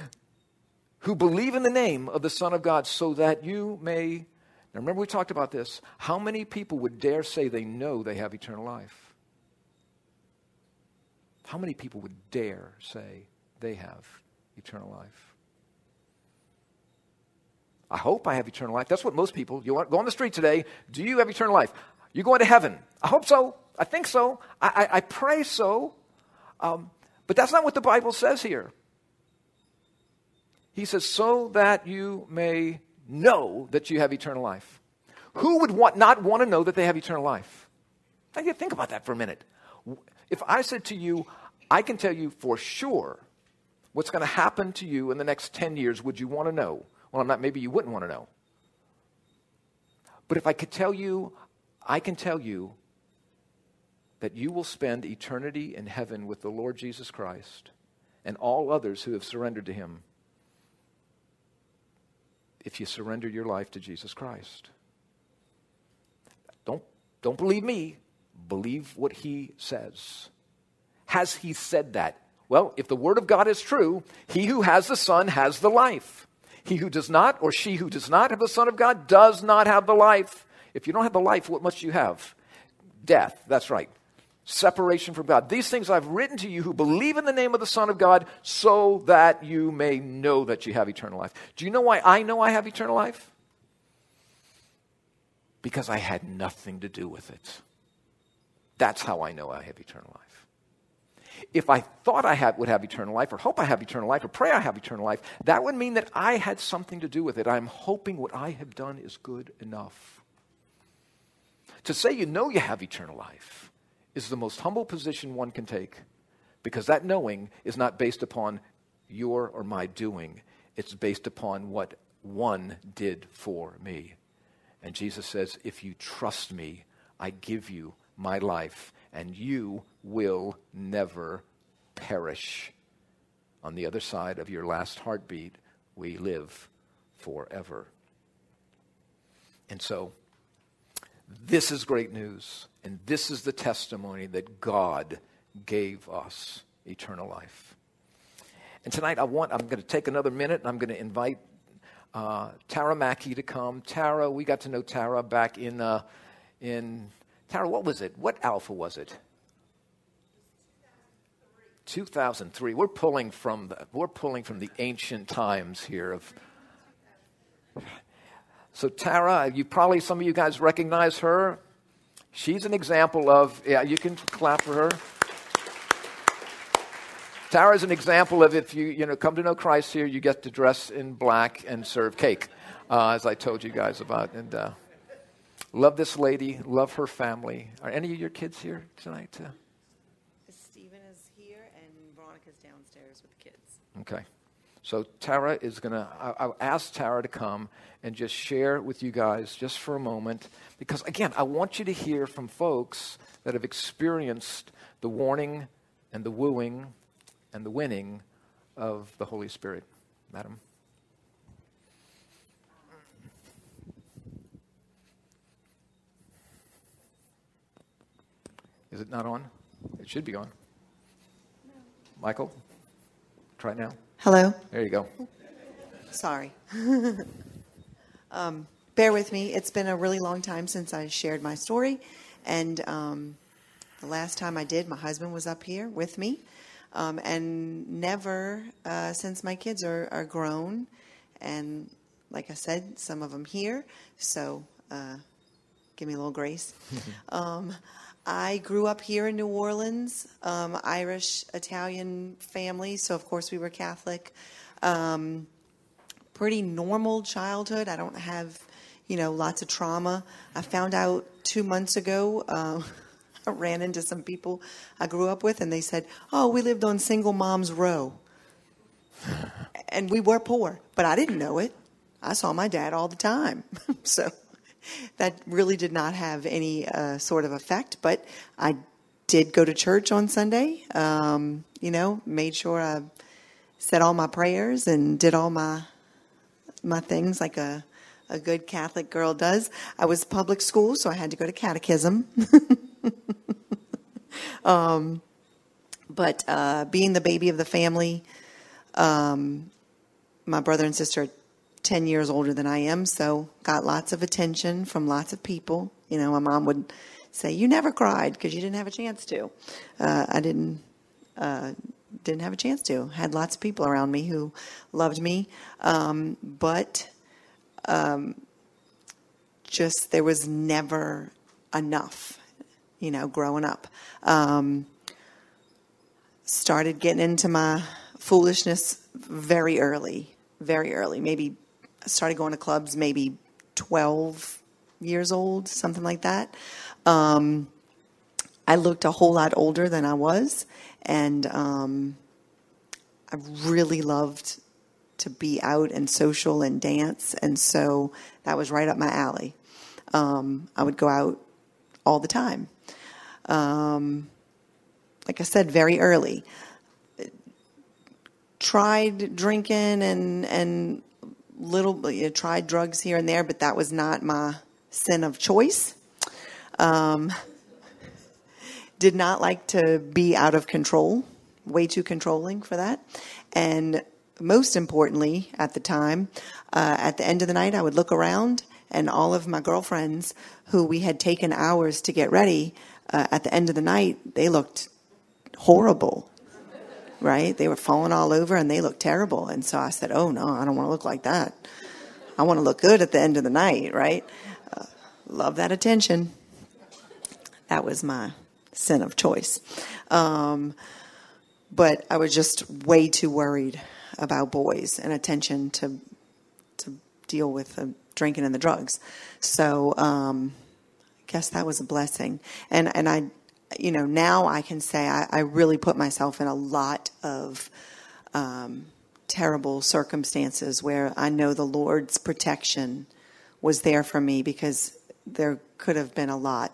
who believe in the name of the Son of God so that you may. Now remember, we talked about this. How many people would dare say they know they have eternal life? How many people would dare say they have eternal life? I hope I have eternal life. That's what most people, you want, go on the street today, do you have eternal life? You going to heaven? I hope so. I think so. I, I, I pray so. Um, but that's not what the Bible says here. He says, so that you may know that you have eternal life. Who would want, not want to know that they have eternal life? Think about that for a minute. If I said to you, I can tell you for sure what's going to happen to you in the next 10 years, would you want to know? Well, I'm not, maybe you wouldn't want to know. But if I could tell you, I can tell you that you will spend eternity in heaven with the Lord Jesus Christ and all others who have surrendered to him if you surrender your life to Jesus Christ. Don't, don't believe me, believe what he says. Has he said that? Well, if the word of God is true, he who has the Son has the life. He who does not, or she who does not have the Son of God, does not have the life. If you don't have the life, what must you have? Death. That's right separation from God. These things I've written to you who believe in the name of the Son of God so that you may know that you have eternal life. Do you know why I know I have eternal life? Because I had nothing to do with it. That's how I know I have eternal life. If I thought I had, would have eternal life, or hope I have eternal life, or pray I have eternal life, that would mean that I had something to do with it. I'm hoping what I have done is good enough. To say you know you have eternal life is the most humble position one can take because that knowing is not based upon your or my doing, it's based upon what one did for me. And Jesus says, If you trust me, I give you my life, and you will never perish. On the other side of your last heartbeat, we live forever. And so, this is great news, and this is the testimony that God gave us eternal life. And tonight, I want, I'm going to take another minute and I'm going to invite uh, Tara Mackey to come. Tara, we got to know Tara back in, uh, in Tara, what was it? What alpha was it? 2003. We're pulling from the, we're pulling from the ancient times here of. So Tara, you probably some of you guys recognize her. She's an example of yeah. You can clap for her. Tara is an example of if you, you know, come to know Christ here, you get to dress in black and serve cake, uh, as I told you guys about. And uh, love this lady, love her family. Are any of your kids here tonight? Uh? Stephen is here, and Veronica's downstairs with the kids. Okay. So Tara is going to, I'll ask Tara to come and just share with you guys just for a moment. Because again, I want you to hear from folks that have experienced the warning and the wooing and the winning of the Holy Spirit. Madam. Is it not on? It should be on. Michael, try it now. Hello. There you go. Sorry. um, bear with me. It's been a really long time since I shared my story. And um, the last time I did, my husband was up here with me. Um, and never uh, since my kids are, are grown. And like I said, some of them here. So uh, give me a little grace. I grew up here in New Orleans, um, Irish Italian family. So, of course, we were Catholic. Um, pretty normal childhood. I don't have, you know, lots of trauma. I found out two months ago. Uh, I ran into some people I grew up with, and they said, "Oh, we lived on Single Moms Row," and we were poor, but I didn't know it. I saw my dad all the time, so that really did not have any uh, sort of effect. But I did go to church on Sunday. Um, you know, made sure I said all my prayers and did all my my things like a a good Catholic girl does. I was public school, so I had to go to catechism. um, but uh, being the baby of the family, um, my brother and sister 10 years older than I am, so got lots of attention from lots of people. You know, my mom would say, You never cried because you didn't have a chance to. Uh, I didn't. Uh, didn't have a chance to. Had lots of people around me who loved me, um, but um, just there was never enough, you know, growing up. Um, started getting into my foolishness very early, very early. Maybe started going to clubs maybe 12 years old, something like that. Um, I looked a whole lot older than I was, and um, I really loved to be out and social and dance, and so that was right up my alley. Um, I would go out all the time. Um, like I said, very early. Tried drinking and and little you know, tried drugs here and there, but that was not my sin of choice. Um, did not like to be out of control, way too controlling for that, and most importantly, at the time, uh, at the end of the night, I would look around and all of my girlfriends who we had taken hours to get ready uh, at the end of the night, they looked horrible, right? They were falling all over and they looked terrible. And so I said, Oh, no, I don't want to look like that. I want to look good at the end of the night, right? Uh, love that attention. That was my sin of choice. Um, but I was just way too worried about boys and attention to to deal with the drinking and the drugs. So um, I guess that was a blessing. And and I, you know, now I can say I, I really put myself in a lot of um, terrible circumstances where I know the Lord's protection was there for me because there could have been a lot,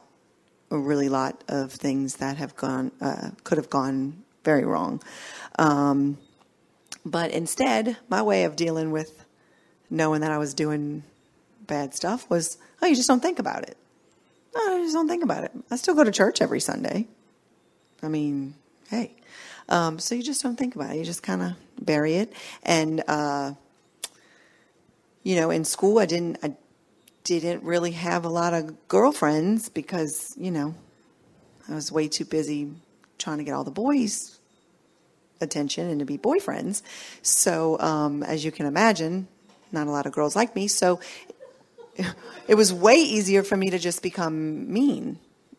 a really lot of things that have gone uh, could have gone very wrong. Um, but instead, my way of dealing with knowing that I was doing bad stuff was, oh, you just don't think about it. No, I just don't think about it. I still go to church every Sunday. I mean, hey. Um, so you just don't think about it. You just kind of bury it. And, uh, you know, in school, I didn't, I didn't really have a lot of girlfriends because, you know, I was way too busy trying to get all the boys' attention and to be boyfriends. So, um, as you can imagine, not a lot of girls like me. So, it was way easier for me to just become mean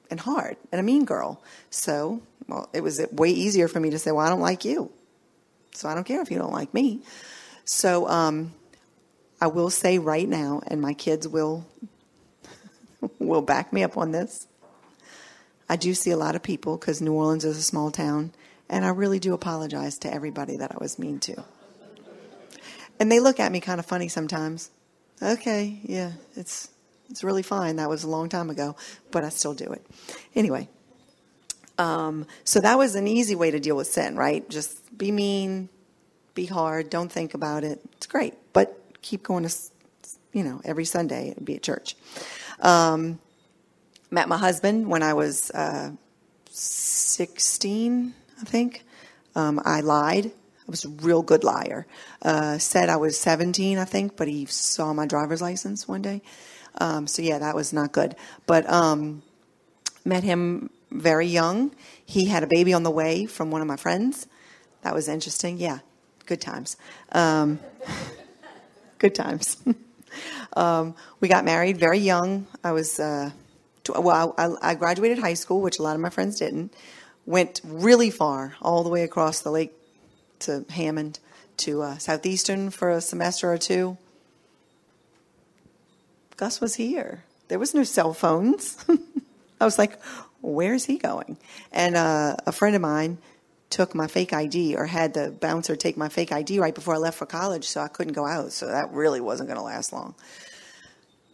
and hard and a mean girl. So, well, it was way easier for me to say, "Well, I don't like you, so I don't care if you don't like me." So, um, I will say right now, and my kids will will back me up on this. I do see a lot of people because New Orleans is a small town, and I really do apologize to everybody that I was mean to. And they look at me kind of funny sometimes. Okay, yeah, it's it's really fine. That was a long time ago, but I still do it. Anyway, um, so that was an easy way to deal with sin, right? Just be mean, be hard, don't think about it. It's great, but keep going to, you know, every Sunday and be at church. Um, met my husband when I was uh, 16, I think. Um, I lied. I was a real good liar. Uh, said I was 17, I think, but he saw my driver's license one day. Um, so yeah, that was not good. But um, met him very young. He had a baby on the way from one of my friends. That was interesting. Yeah, good times. Um, good times. Um, we got married very young. I was, uh, tw- well, I, I graduated high school, which a lot of my friends didn't. Went really far, all the way across the lake to Hammond, to uh, Southeastern for a semester or two. Gus was here. There was no cell phones. I was like, where's he going? And uh, a friend of mine took my fake ID or had the bouncer take my fake ID right before I left for college, so I couldn't go out. So that really wasn't going to last long.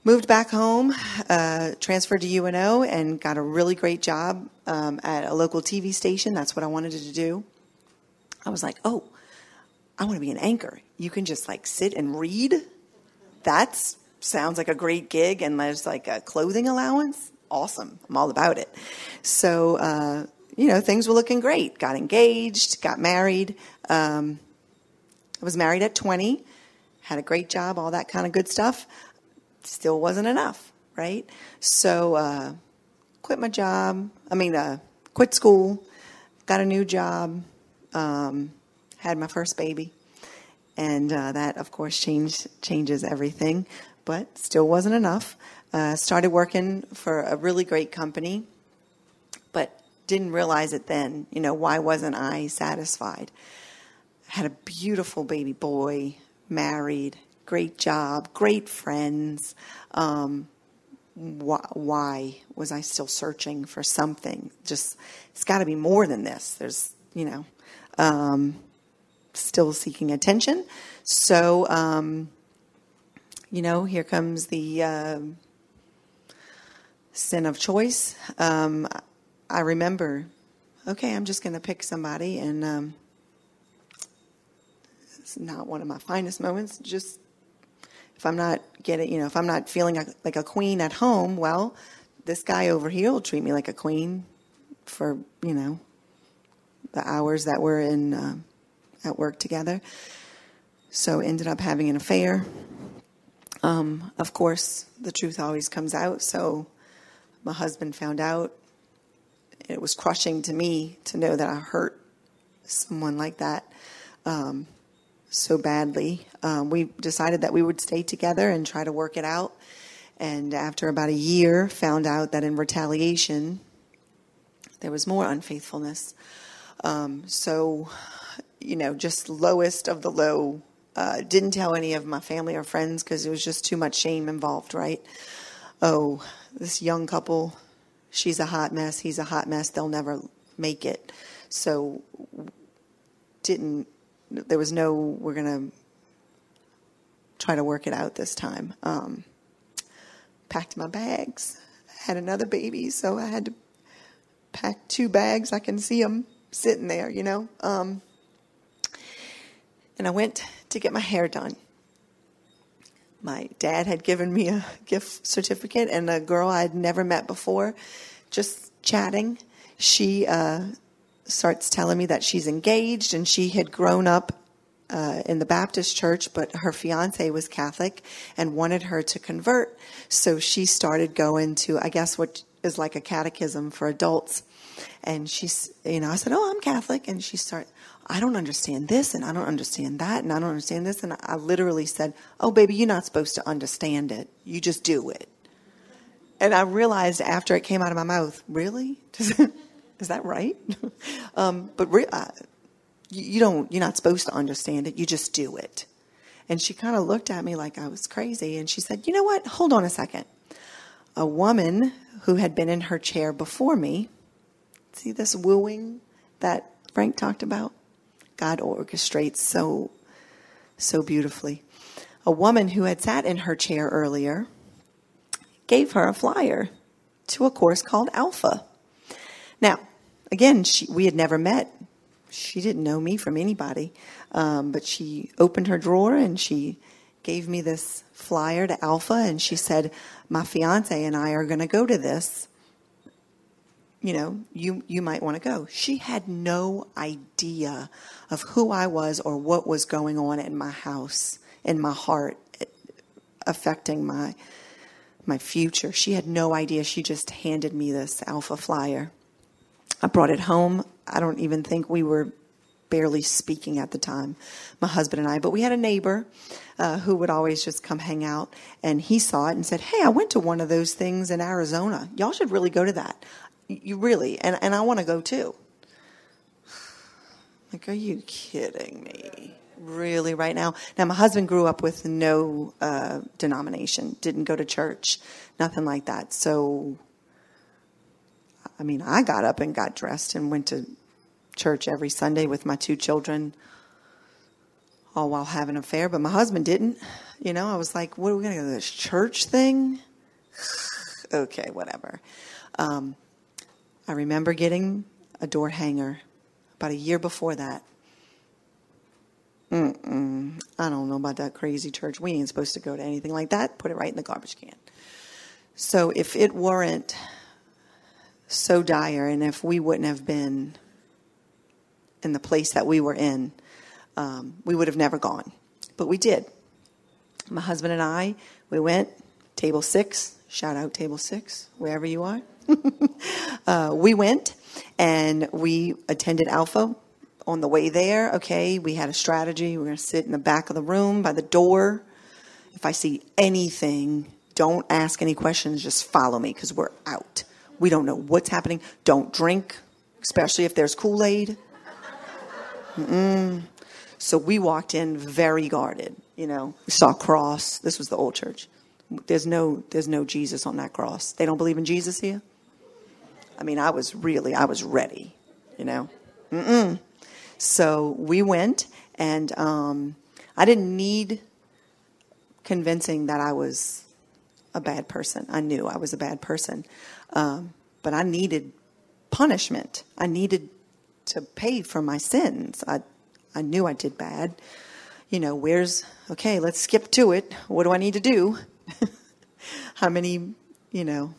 Moved back home, uh, transferred to UNO, and got a really great job um, at a local TV station. That's what I wanted to do. I was like, oh, I want to be an anchor. You can just like sit and read. That sounds like a great gig, and there's like a clothing allowance. Awesome. I'm all about it. So, uh, you know, things were looking great. Got engaged, got married. Um, I was married at 20, had a great job, all that kind of good stuff. Still wasn't enough, right? So, uh, quit my job. I mean, uh, quit school, got a new job, um, had my first baby, and uh, that, of course, changed changes everything. But still wasn't enough. Uh, started working for a really great company, but didn't realize it then. You know, why wasn't I satisfied? Had a beautiful baby boy, married, great job, great friends. Um, why, why was I still searching for something? Just, it's got to be more than this. There's, you know, um, still seeking attention. So, um, you know, here comes the uh, sin of choice. Um, I remember, okay, I'm just going to pick somebody, and um, it's not one of my finest moments. Just if I'm not getting, you know, if I'm not feeling like a queen at home, well, this guy over here will treat me like a queen for, you know, the hours that we're in uh, at work together. So ended up having an affair. Um, of course, the truth always comes out. So my husband found out. It was crushing to me to know that I hurt someone like that um, so badly. Um, we decided that we would stay together and try to work it out. And after about a year, found out that in retaliation, there was more unfaithfulness. Um, so, you know, just lowest of the low. Uh, didn't tell any of my family or friends because it was just too much shame involved, right? Oh, this young couple, she's a hot mess, he's a hot mess, they'll never make it. So, didn't, there was no, we're going to try to work it out this time. Um, packed my bags. Had another baby, so I had to pack two bags. I can see them sitting there, you know. Um, and I went to get my hair done. My dad had given me a gift certificate, and a girl I'd never met before, just chatting, she uh, starts telling me that she's engaged and she had grown up uh, in the Baptist church, but her fiance was Catholic and wanted her to convert. So she started going to, I guess, what is like a catechism for adults. And she's, you know, I said, Oh, I'm Catholic. And she started, I don't understand this and I don't understand that and I don't understand this. And I literally said, Oh, baby, you're not supposed to understand it. You just do it. And I realized after it came out of my mouth, really? Is that right? um, but re- uh, you don't, you're not supposed to understand it. You just do it. And she kind of looked at me like I was crazy. And she said, You know what? Hold on a second. A woman who had been in her chair before me, see this wooing that Frank talked about? God orchestrates so, so beautifully. A woman who had sat in her chair earlier gave her a flyer to a course called Alpha. Now, again, she, we had never met she didn't know me from anybody, um, but she opened her drawer and she gave me this flyer to Alpha, and she said, "My fiance and I are going to go to this. You know, you you might want to go." She had no idea of who I was or what was going on in my house, in my heart, affecting my my future. She had no idea. She just handed me this Alpha flyer. I brought it home. I don't even think we were barely speaking at the time, my husband and I. But we had a neighbor uh, who would always just come hang out, and he saw it and said, "Hey, I went to one of those things in Arizona. Y'all should really go to that. You really, and and I want to go too." Like, are you kidding me? Really, right now? Now, my husband grew up with no uh, denomination, didn't go to church, nothing like that. So I mean, I got up and got dressed and went to church every Sunday with my two children, all while having an affair. But my husband didn't. You know, I was like, what are we going to go to this church thing? okay, whatever. Um, I remember getting a door hanger about a year before that. Mm-mm. I don't know about that crazy church. We ain't supposed to go to anything like that. Put it right in the garbage can. So if it weren't so dire, and if we wouldn't have been in the place that we were in, um, we would have never gone. But we did. My husband and I, we went, table six, shout out table six, wherever you are. uh, we went and we attended Alpha. On the way there, okay, we had a strategy. We're going to sit in the back of the room by the door. If I see anything, don't ask any questions, just follow me because we're out. We don't know what's happening. Don't drink, especially if there's Kool Aid. So we walked in very guarded. You know, we saw a cross. This was the old church. There's no, there's no Jesus on that cross. They don't believe in Jesus here. I mean, I was really, I was ready. You know, Mm-mm. so we went, and um, I didn't need convincing that I was a bad person. I knew I was a bad person. Um, but I needed punishment. I needed to pay for my sins. I, I knew I did bad. You know, where's, okay, let's skip to it. What do I need to do? How many, you know,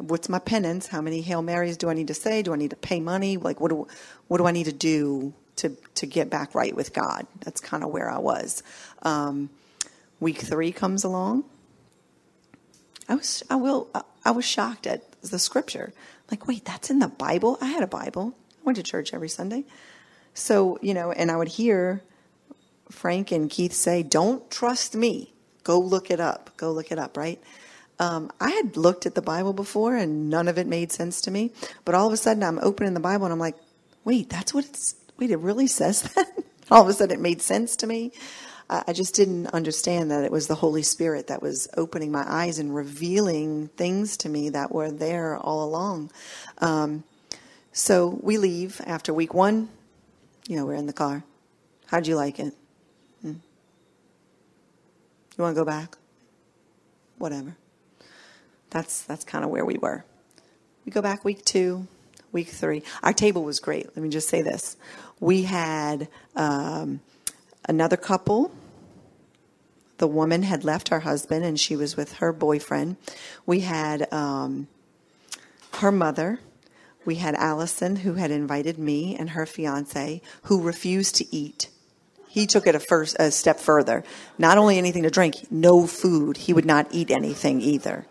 what's my penance? How many Hail Marys do I need to say? Do I need to pay money? Like, what do, what do I need to do to, to get back right with God? That's kind of where I was. Um, week three comes along. I was, I will, I was shocked at the scripture. Like, wait, that's in the Bible? I had a Bible. I went to church every Sunday. So, you know, and I would hear Frank and Keith say, Don't trust me. Go look it up. Go look it up, right? Um, I had looked at the Bible before and none of it made sense to me. But all of a sudden I'm opening the Bible and I'm like, wait, that's what it's, wait, it really says that? All of a sudden it made sense to me. I, I just didn't understand that it was the Holy Spirit that was opening my eyes and revealing things to me that were there all along. Um, so we leave after week one. You know, we're in the car. How'd you like it? Hmm. You want to go back? Whatever. That's that's kind of where we were. We go back week two, week three. Our table was great. Let me just say this: we had um, another couple. The woman had left her husband, and she was with her boyfriend. We had um, her mother. We had Allison, who had invited me and her fiance, who refused to eat. He took it a first a step further. Not only anything to drink, no food. He would not eat anything either.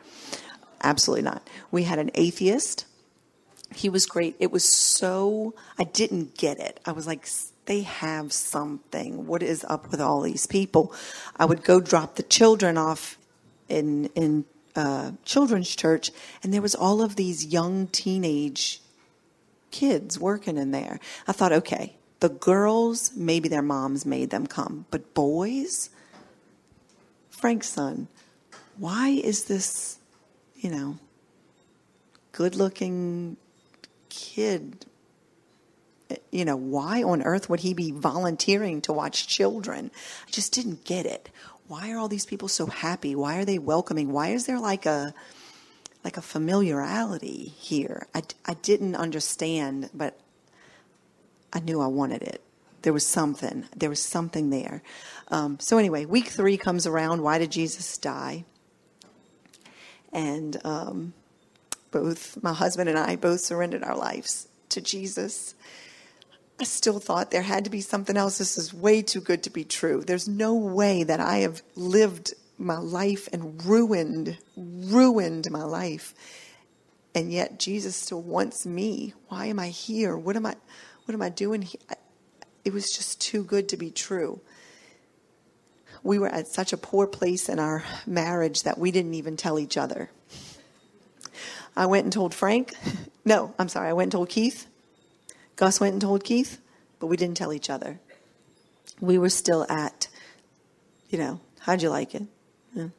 Absolutely not. We had an atheist. He was great. It was so, I didn't get it. I was like, they have something. What is up with all these people? I would go drop the children off in, in uh, children's church, and there was all of these young teenage kids working in there. I thought, okay, the girls, maybe their moms made them come, but boys, Frank's son, why is this you know, good looking kid. You know, why on earth would he be volunteering to watch children? I just didn't get it. Why are all these people so happy? Why are they welcoming? Why is there like a like a familiarity here? I, I didn't understand, but I knew I wanted it. There was something. There was something there. Um, so anyway, week three comes around. Why did Jesus die? And um, both my husband and I both surrendered our lives to Jesus. I still thought there had to be something else. This is way too good to be true. There's no way that I have lived my life and ruined, ruined my life. And yet Jesus still wants me. Why am I here? What am I, what am I doing here? It was just too good to be true we were at such a poor place in our marriage that we didn't even tell each other. I went and told Frank. No, I'm sorry. I went and told Keith. Gus went and told Keith, but we didn't tell each other. We were still at, you know, how'd you like it? Yeah. You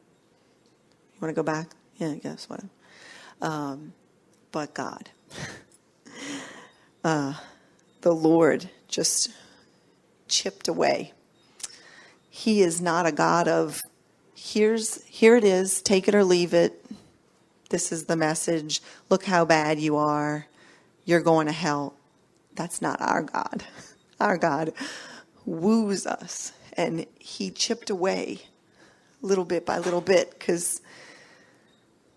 want to go back? Yeah, I guess, whatever. Um, but God, uh, the Lord just chipped away he is not a God of here's here it is, take it or leave it. This is the message. Look how bad you are. You're going to hell. That's not our God. Our God woos us and he chipped away little bit by little bit cuz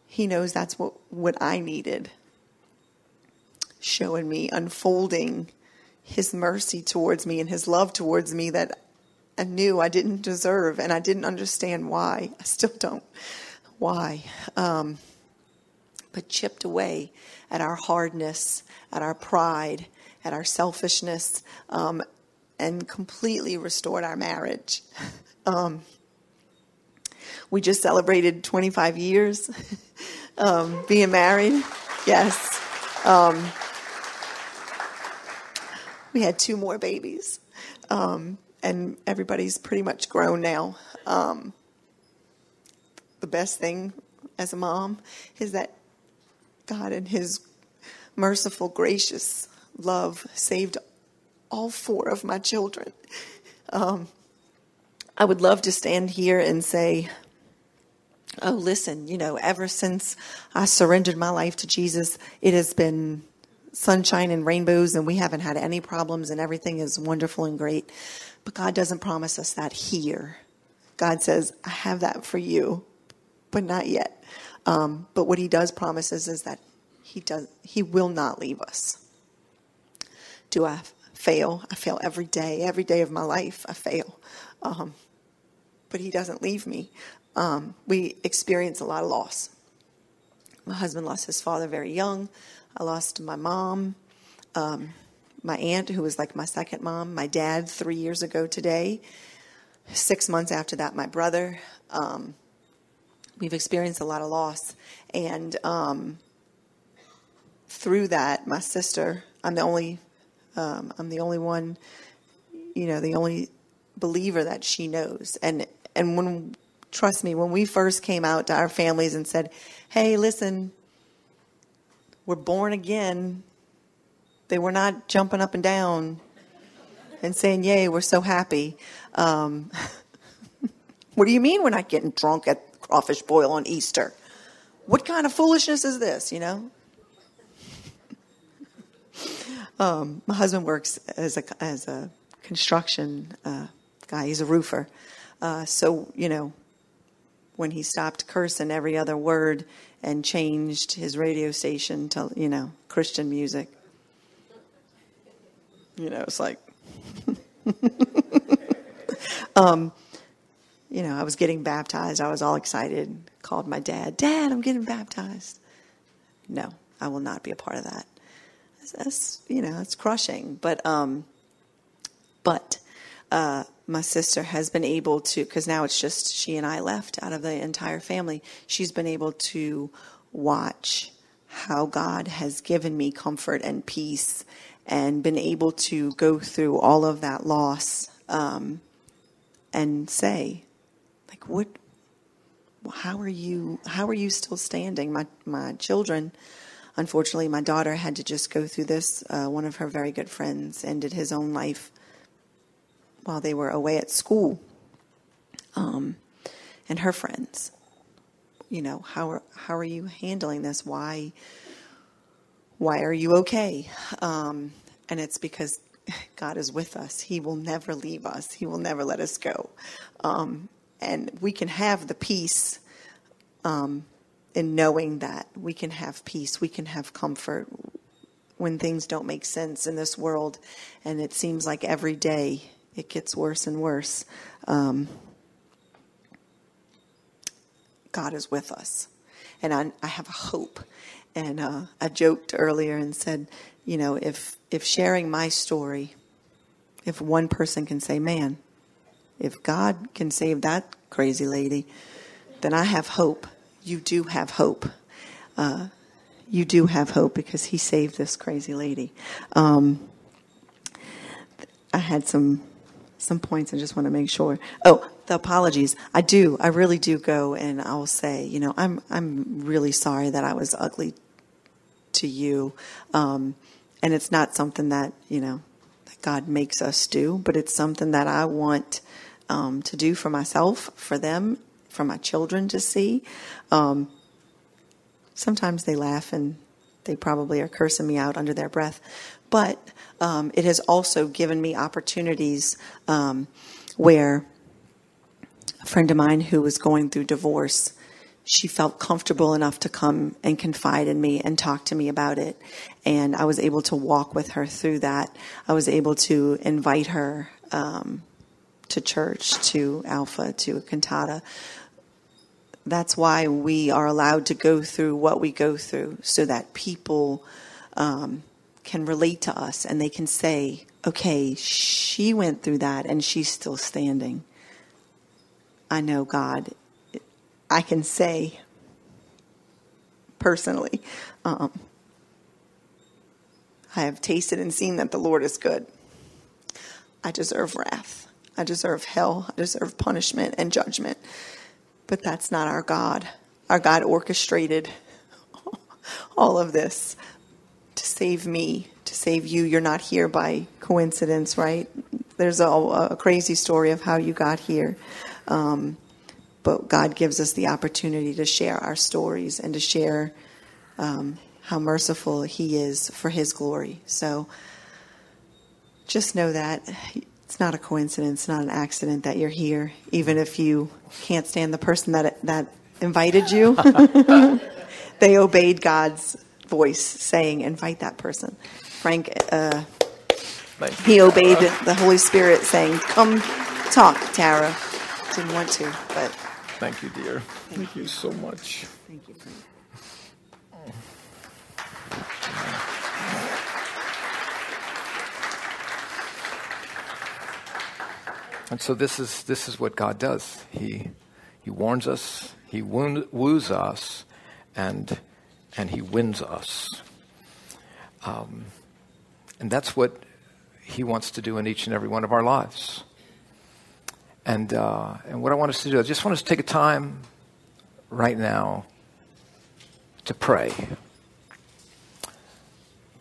he knows that's what what I needed. Showing me unfolding his mercy towards me and his love towards me that I knew I didn't deserve, and I didn't understand why. I still don't. Why? Um, but chipped away at our hardness, at our pride, at our selfishness, um, and completely restored our marriage. Um, we just celebrated 25 years um, being married. Yes. Um, we had two more babies. Um, and everybody's pretty much grown now. Um, the best thing as a mom is that God, and His merciful, gracious love, saved all four of my children. Um, I would love to stand here and say, Oh, listen, you know, ever since I surrendered my life to Jesus, it has been sunshine and rainbows, and we haven't had any problems, and everything is wonderful and great. But God doesn't promise us that here. God says, I have that for you, but not yet. Um, but what He does promise us is that He does. He will not leave us. Do I fail? I fail every day. Every day of my life, I fail. Um, but He doesn't leave me. Um, we experience a lot of loss. My husband lost his father very young. I lost my mom. Um, my aunt, who was like my second mom, my dad three years ago today. Six months after that, my brother. Um, we've experienced a lot of loss. And um, through that, my sister, I'm the only Um, I'm the only one, you know, the only believer that she knows. And and when trust me, when we first came out to our families and said, "Hey, listen, we're born again," they were not jumping up and down and saying, "Yay, we're so happy." Um, what do you mean we're not getting drunk at crawfish boil on Easter? What kind of foolishness is this? You know. Um, my husband works as a as a construction uh, guy. He's a roofer. Uh, so you know, when he stopped cursing every other word and changed his radio station to you know Christian music, you know, it's like, um, you know, I was getting baptized. I was all excited. Called my dad. Dad, I'm getting baptized. No, I will not be a part of that that's you know it's crushing. But um, but uh, my sister has been able to because now it's just she and I left out of the entire family. She's been able to watch how God has given me comfort and peace, and been able to go through all of that loss um, and say, like, what? How are you? How are you still standing? My my children unfortunately, my daughter had to just go through this. Uh, one of her very good friends ended his own life while they were away at school. Um, and her friends, you know, how are, how are you handling this? Why, why are you okay? Um, and it's because God is with us. He will never leave us. He will never let us go. Um, and we can have the peace um, in knowing that we can have peace, we can have comfort when things don't make sense in this world, and it seems like every day it gets worse and worse. Um, God is with us, and I, I have a hope. And uh, I joked earlier and said, you know, if if sharing my story, if one person can say, "Man, if God can save that crazy lady," then I have hope you do have hope. Uh, you do have hope because he saved this crazy lady. Um, I had some some points. I just want to make sure. Oh, the apologies. I do. I really do go and I'll say, you know, I'm I'm really sorry that I was ugly to you, um, and it's not something that you know that God makes us do, but it's something that I want um, to do for myself, for them, for my children to see. Um, sometimes they laugh and they probably are cursing me out under their breath. But um, it has also given me opportunities um, where a friend of mine who was going through divorce, she felt comfortable enough to come and confide in me and talk to me about it. And I was able to walk with her through that. I was able to invite her um, to church, to Alpha, to a cantata that's why we are allowed to go through what we go through so that people um, can relate to us and they can say, okay, she went through that and she's still standing. I know God. I can say personally, um, I have tasted and seen that the Lord is good. I deserve wrath. I deserve hell. I deserve punishment and judgment. But that's not our God. Our God orchestrated all of this to save me, to save you. You're not here by coincidence, right? There's a, a crazy story of how you got here. Um, but God gives us the opportunity to share our stories and to share um, how merciful He is for His glory. So just know that it's not a coincidence, not an accident that you're here, even if you can't stand the person that that invited you. they obeyed God's voice, saying, "Invite that person." Frank, uh, he obeyed the Holy Spirit, saying, "Come talk, Tara." Didn't want to, but thank you, dear. Thank, thank you. you so much. Thank you, Frank. And so this is this is what God does. He he warns us, he woos us, and and he wins us. Um, and that's what He wants to do in each and every one of our lives. And, uh, and what I want us to do, I just want us to take a time right now to pray.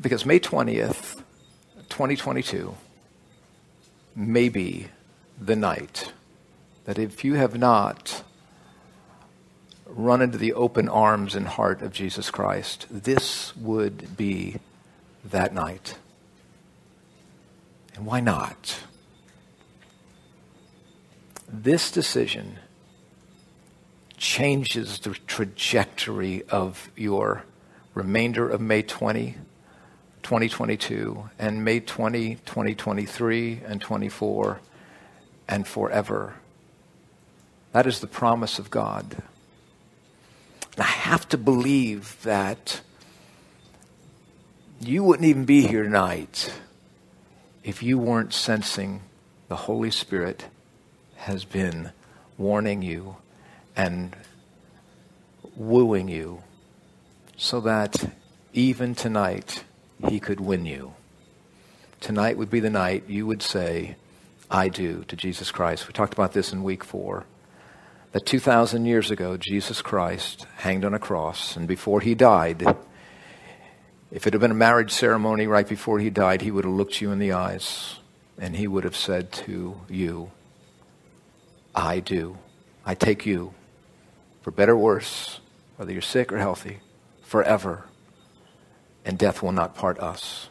Because May 20th, 2022, may be the night that if you have not run into the open arms and heart of Jesus Christ, this would be that night. And why not? This decision changes the trajectory of your remainder of May 20, 2022, and May 20, 2023, and 24, and forever. That is the promise of God. And I have to believe that you wouldn't even be here tonight if you weren't sensing the Holy Spirit has been warning you and wooing you so that even tonight he could win you. Tonight would be the night you would say, I do to Jesus Christ. We talked about this in week four. That 2,000 years ago, Jesus Christ hanged on a cross, and before he died, if it had been a marriage ceremony right before he died, he would have looked you in the eyes and he would have said to you, I do. I take you, for better or worse, whether you're sick or healthy, forever, and death will not part us.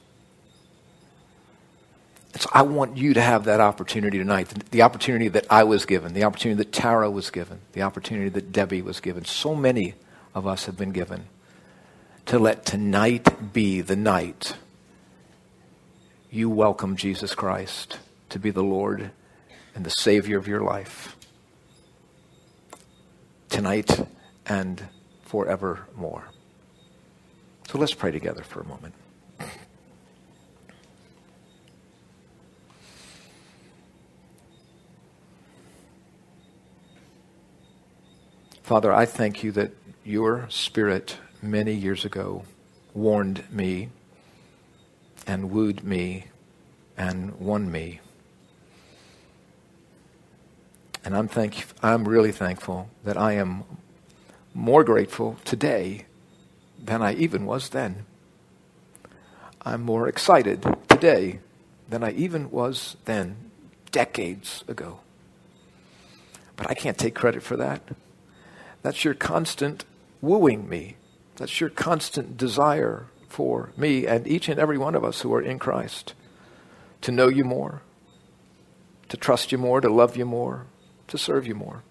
So I want you to have that opportunity tonight, the, the opportunity that I was given, the opportunity that Tara was given, the opportunity that Debbie was given. So many of us have been given to let tonight be the night you welcome Jesus Christ to be the Lord and the Savior of your life tonight and forevermore. So let's pray together for a moment. Father, I thank you that your Spirit many years ago warned me and wooed me and won me. And I'm, thank, I'm really thankful that I am more grateful today than I even was then. I'm more excited today than I even was then, decades ago. But I can't take credit for that. That's your constant wooing me. That's your constant desire for me and each and every one of us who are in Christ to know you more, to trust you more, to love you more, to serve you more.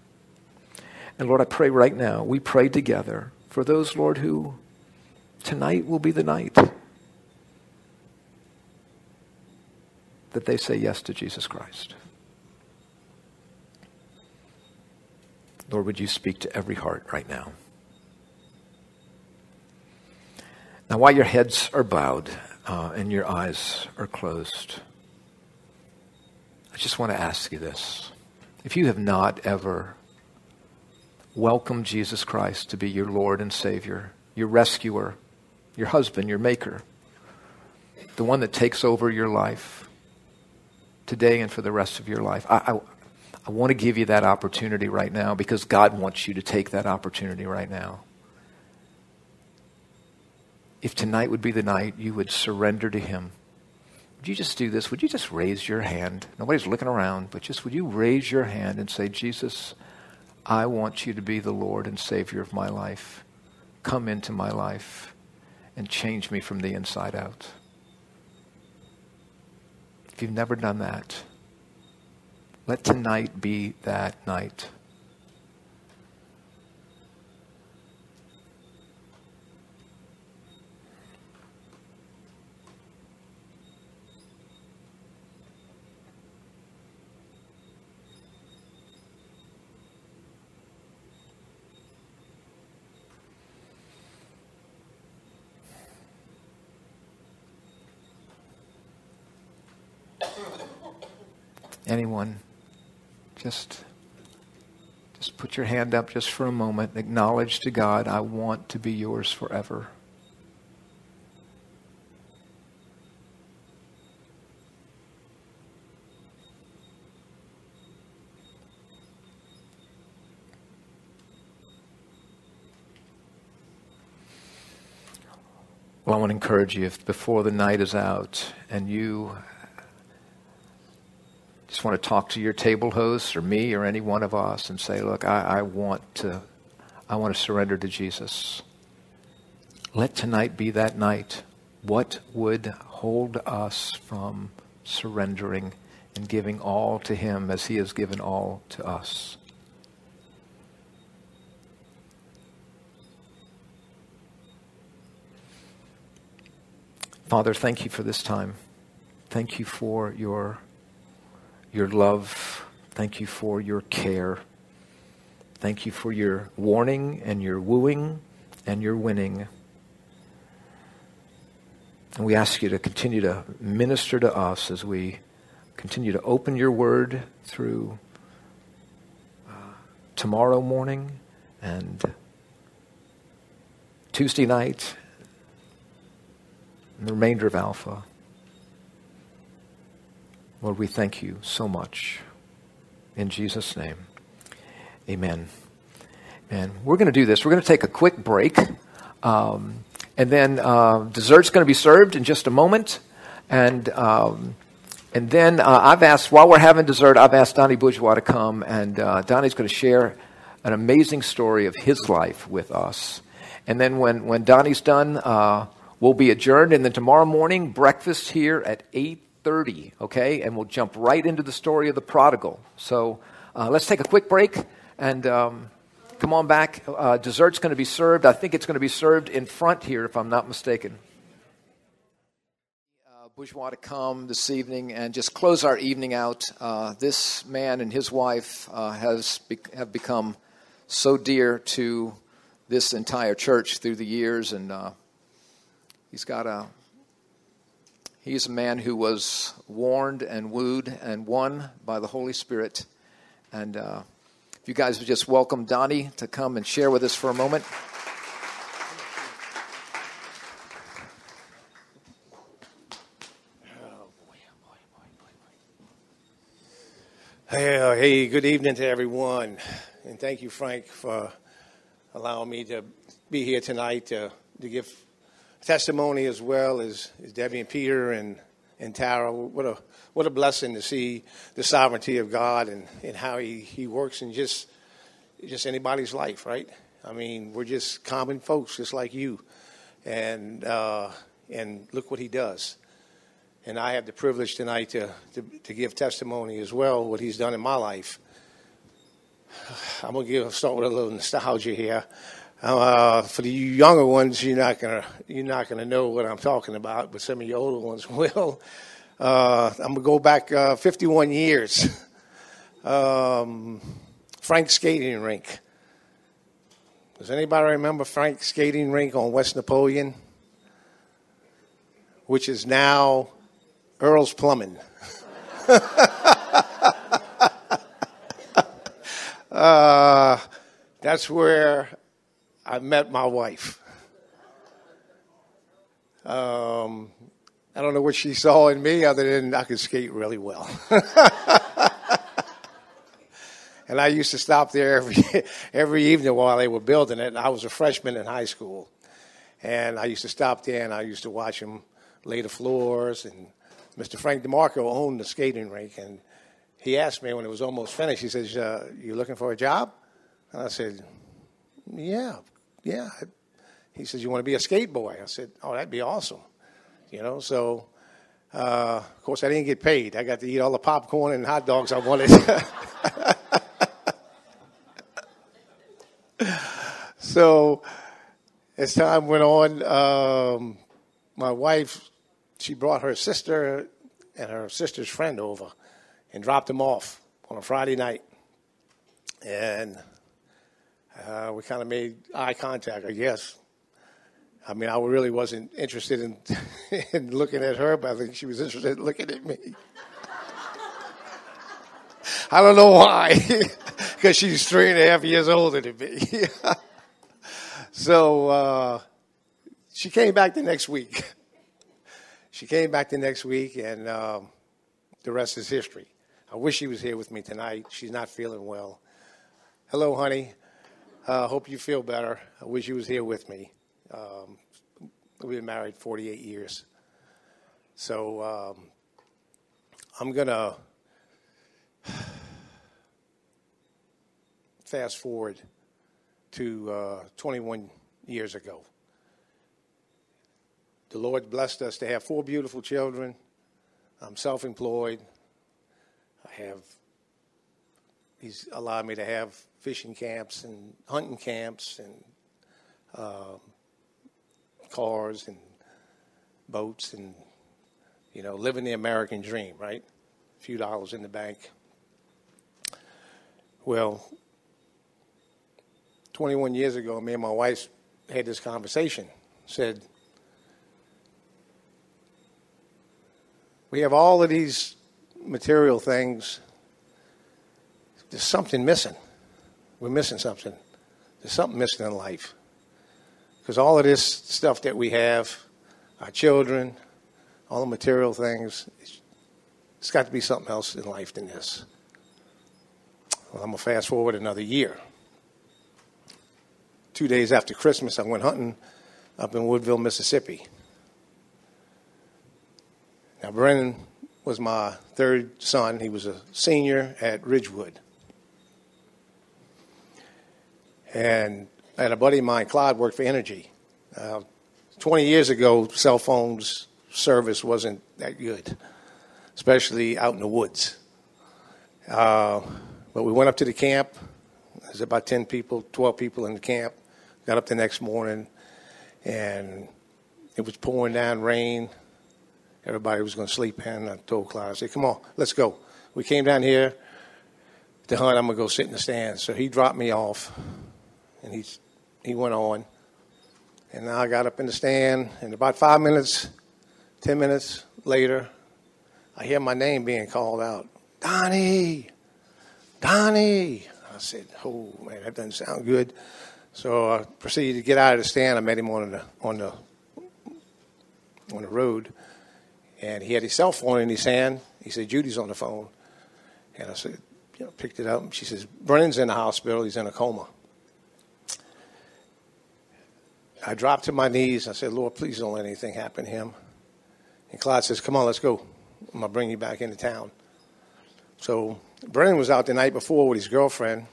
And Lord, I pray right now, we pray together for those, Lord, who tonight will be the night that they say yes to Jesus Christ. Lord, would you speak to every heart right now? Now, while your heads are bowed uh, and your eyes are closed, I just want to ask you this. If you have not ever welcomed Jesus Christ to be your Lord and Savior, your rescuer, your husband, your maker, the one that takes over your life today and for the rest of your life, I, I, I want to give you that opportunity right now because God wants you to take that opportunity right now. If tonight would be the night you would surrender to Him would you just do this? Would you just raise your hand? Nobody's looking around, but just would you raise your hand and say, Jesus, I want you to be the Lord and Savior of my life. Come into my life and change me from the inside out. If you've never done that, let tonight be that night. Anyone? Just just put your hand up just for a moment. Acknowledge to God, I want to be yours forever. Well, I want to encourage you if before the night is out and you just want to talk to your table hosts or me or any one of us and say, look, I, I want to I want to surrender to Jesus. Let tonight be that night. What would hold us from surrendering and giving all to Him as He has given all to us? Father, thank you for this time. Thank you for your, your love. Thank you for your care. Thank you for your warning and your wooing and your winning. And we ask you to continue to minister to us as we continue to open your word through uh, tomorrow morning and Tuesday night and the remainder of Alpha. Lord, we thank you so much. In Jesus' name, amen. And we're going to do this. We're going to take a quick break. Um, and then uh, dessert's going to be served in just a moment. And, um, and then uh, I've asked, while we're having dessert, I've asked Donnie Bourgeois to come. And uh, Donnie's going to share an amazing story of his life with us. And then when, when Donnie's done, uh, we'll be adjourned. And then tomorrow morning, breakfast here at 8.30, okay? And we'll jump right into the story of the prodigal. So uh, let's take a quick break. And... Um, Come on back. Uh, dessert's going to be served. I think it's going to be served in front here, if I'm not mistaken. Uh, bourgeois to come this evening and just close our evening out. Uh, this man and his wife uh, has be- have become so dear to this entire church through the years, and he's got a he's a man who was warned and wooed and won by the Holy Spirit, and uh, if you guys would just welcome Donnie to come and share with us for a moment. Hey, uh, hey, good evening to everyone. And thank you, Frank, for allowing me to be here tonight to, to give testimony as well as, as Debbie and Peter and, and Tara. What a what a blessing to see the sovereignty of God and, and how he, he works in just just anybody's life, right? I mean, we're just common folks, just like you, and uh, and look what he does. And I have the privilege tonight to, to, to give testimony as well what he's done in my life. I'm gonna start with a little nostalgia here. Uh, for the younger ones, you're not gonna you're not gonna know what I'm talking about, but some of the older ones will. Uh, I'm gonna go back uh, 51 years. Um, Frank Skating Rink. Does anybody remember Frank Skating Rink on West Napoleon? Which is now Earl's Plumbing. uh, that's where I met my wife. Um, I don't know what she saw in me other than I could skate really well. and I used to stop there every every evening while they were building it. And I was a freshman in high school, and I used to stop there and I used to watch them lay the floors. And Mr. Frank DeMarco owned the skating rink, and he asked me when it was almost finished. He says, uh, "You looking for a job?" And I said, "Yeah, yeah." He says, "You want to be a skate boy?" I said, "Oh, that'd be awesome." you know. So, uh, of course, I didn't get paid. I got to eat all the popcorn and hot dogs I wanted. so, as time went on, um, my wife she brought her sister and her sister's friend over and dropped them off on a Friday night, and uh, we kind of made eye contact, I guess. I mean, I really wasn't interested in, in looking at her, but I think she was interested in looking at me. I don't know why, because she's three and a half years older than me. so uh, she came back the next week. She came back the next week, and um, the rest is history. I wish she was here with me tonight. She's not feeling well. Hello, honey. I uh, hope you feel better. I wish you was here with me. Um, We've been married 48 years. So um, I'm going to fast forward to uh, 21 years ago. The Lord blessed us to have four beautiful children. I'm self employed. I have, He's allowed me to have fishing camps and hunting camps and um, cars and boats and, you know, living the American dream, right? A few dollars in the bank. Well, 21 years ago, me and my wife had this conversation. Said, we have all of these material things. There's something missing. We're missing something. There's something missing in life. Because all of this stuff that we have, our children, all the material things, it's got to be something else in life than this. Well, I'm going to fast forward another year. Two days after Christmas, I went hunting up in Woodville, Mississippi. Now, Brennan was my third son. He was a senior at Ridgewood. And I had a buddy of mine, Clyde, worked for Entergy. Uh, 20 years ago, cell phones service wasn't that good, especially out in the woods. Uh, but we went up to the camp. There's about 10 people, 12 people in the camp. Got up the next morning, and it was pouring down rain. Everybody was going to sleep in. I told Clyde, I said, come on, let's go. We came down here to hunt. I'm going to go sit in the stands. So he dropped me off, and he, he went on. And I got up in the stand, and about five minutes, ten minutes later, I hear my name being called out. Donnie! Donnie! I said, oh, man, that doesn't sound good. So I proceeded to get out of the stand. I met him on the, on the, on the road and he had his cell phone in his hand. He said, Judy's on the phone. And I said, you know, picked it up. She says, Brennan's in the hospital. He's in a coma. I dropped to my knees. I said, Lord, please don't let anything happen to him. And Clyde says, come on, let's go. I'm going to bring you back into town. So Brennan was out the night before with his girlfriend.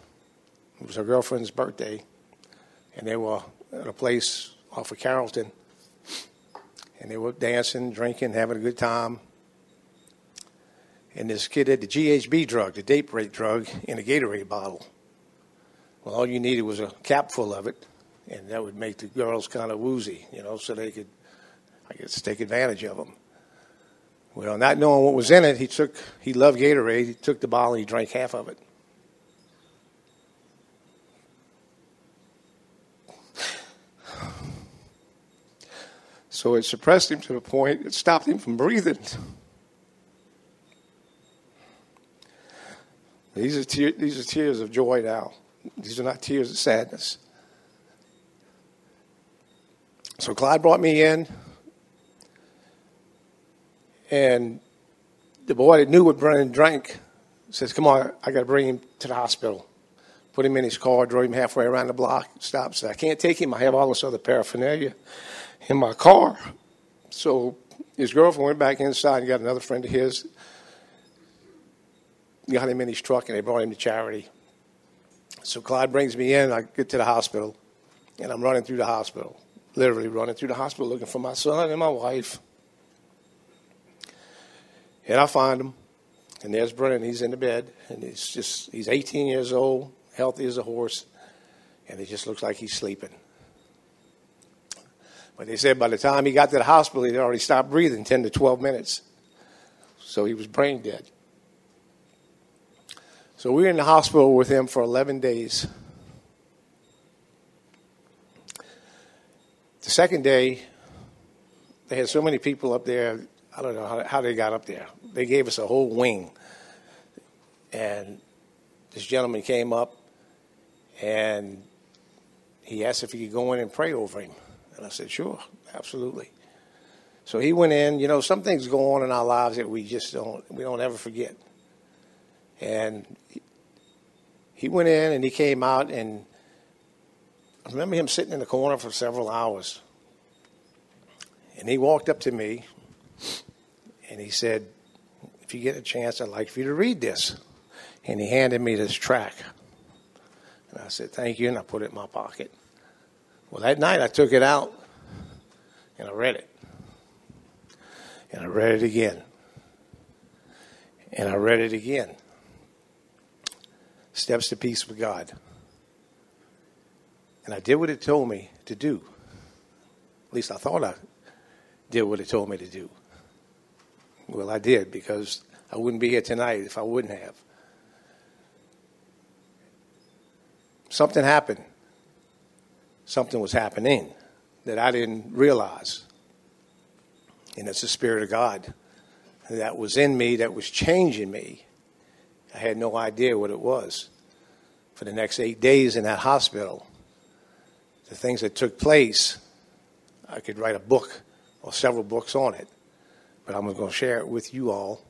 It was her girlfriend's birthday. And they were at a place off of Carrollton and they were dancing, drinking, having a good time. And this kid had the GHB drug, the date rape drug, in a Gatorade bottle. Well, all you needed was a cap full of it, and that would make the girls kind of woozy, you know, so they could, I guess, take advantage of them. Well, not knowing what was in it, he took, he loved Gatorade, he took the bottle and he drank half of it. So it suppressed him to the point it stopped him from breathing. These are, te- these are tears of joy now. These are not tears of sadness. So Clyde brought me in, and the boy that knew what Brennan drank says, Come on, I got to bring him to the hospital. Put him in his car, drove him halfway around the block, stopped, said, I can't take him. I have all this other paraphernalia in my car. So his girlfriend went back inside and got another friend of his, got him in his truck, and they brought him to charity. So Clyde brings me in. I get to the hospital, and I'm running through the hospital, literally running through the hospital looking for my son and my wife. And I find him, and there's Brennan. He's in the bed, and he's just, he's 18 years old, healthy as a horse, and it just looks like he's sleeping. But they said by the time he got to the hospital, he'd already stopped breathing 10 to 12 minutes. So he was brain dead. So we were in the hospital with him for 11 days. The second day, they had so many people up there. I don't know how, how they got up there. They gave us a whole wing. And this gentleman came up and he asked if he could go in and pray over him. And I said, sure, absolutely. So he went in. You know, some things go on in our lives that we just don't we don't ever forget. And he went in and he came out and I remember him sitting in the corner for several hours. And he walked up to me and he said, If you get a chance, I'd like for you to read this. And he handed me this track. And I said, Thank you. And I put it in my pocket. Well, that night I took it out and I read it. And I read it again. And I read it again. Steps to Peace with God. And I did what it told me to do. At least I thought I did what it told me to do. Well, I did because I wouldn't be here tonight if I wouldn't have. Something happened. Something was happening that I didn't realize. And it's the Spirit of God that was in me, that was changing me. I had no idea what it was. For the next eight days in that hospital, the things that took place, I could write a book or several books on it. But I'm going to share it with you all.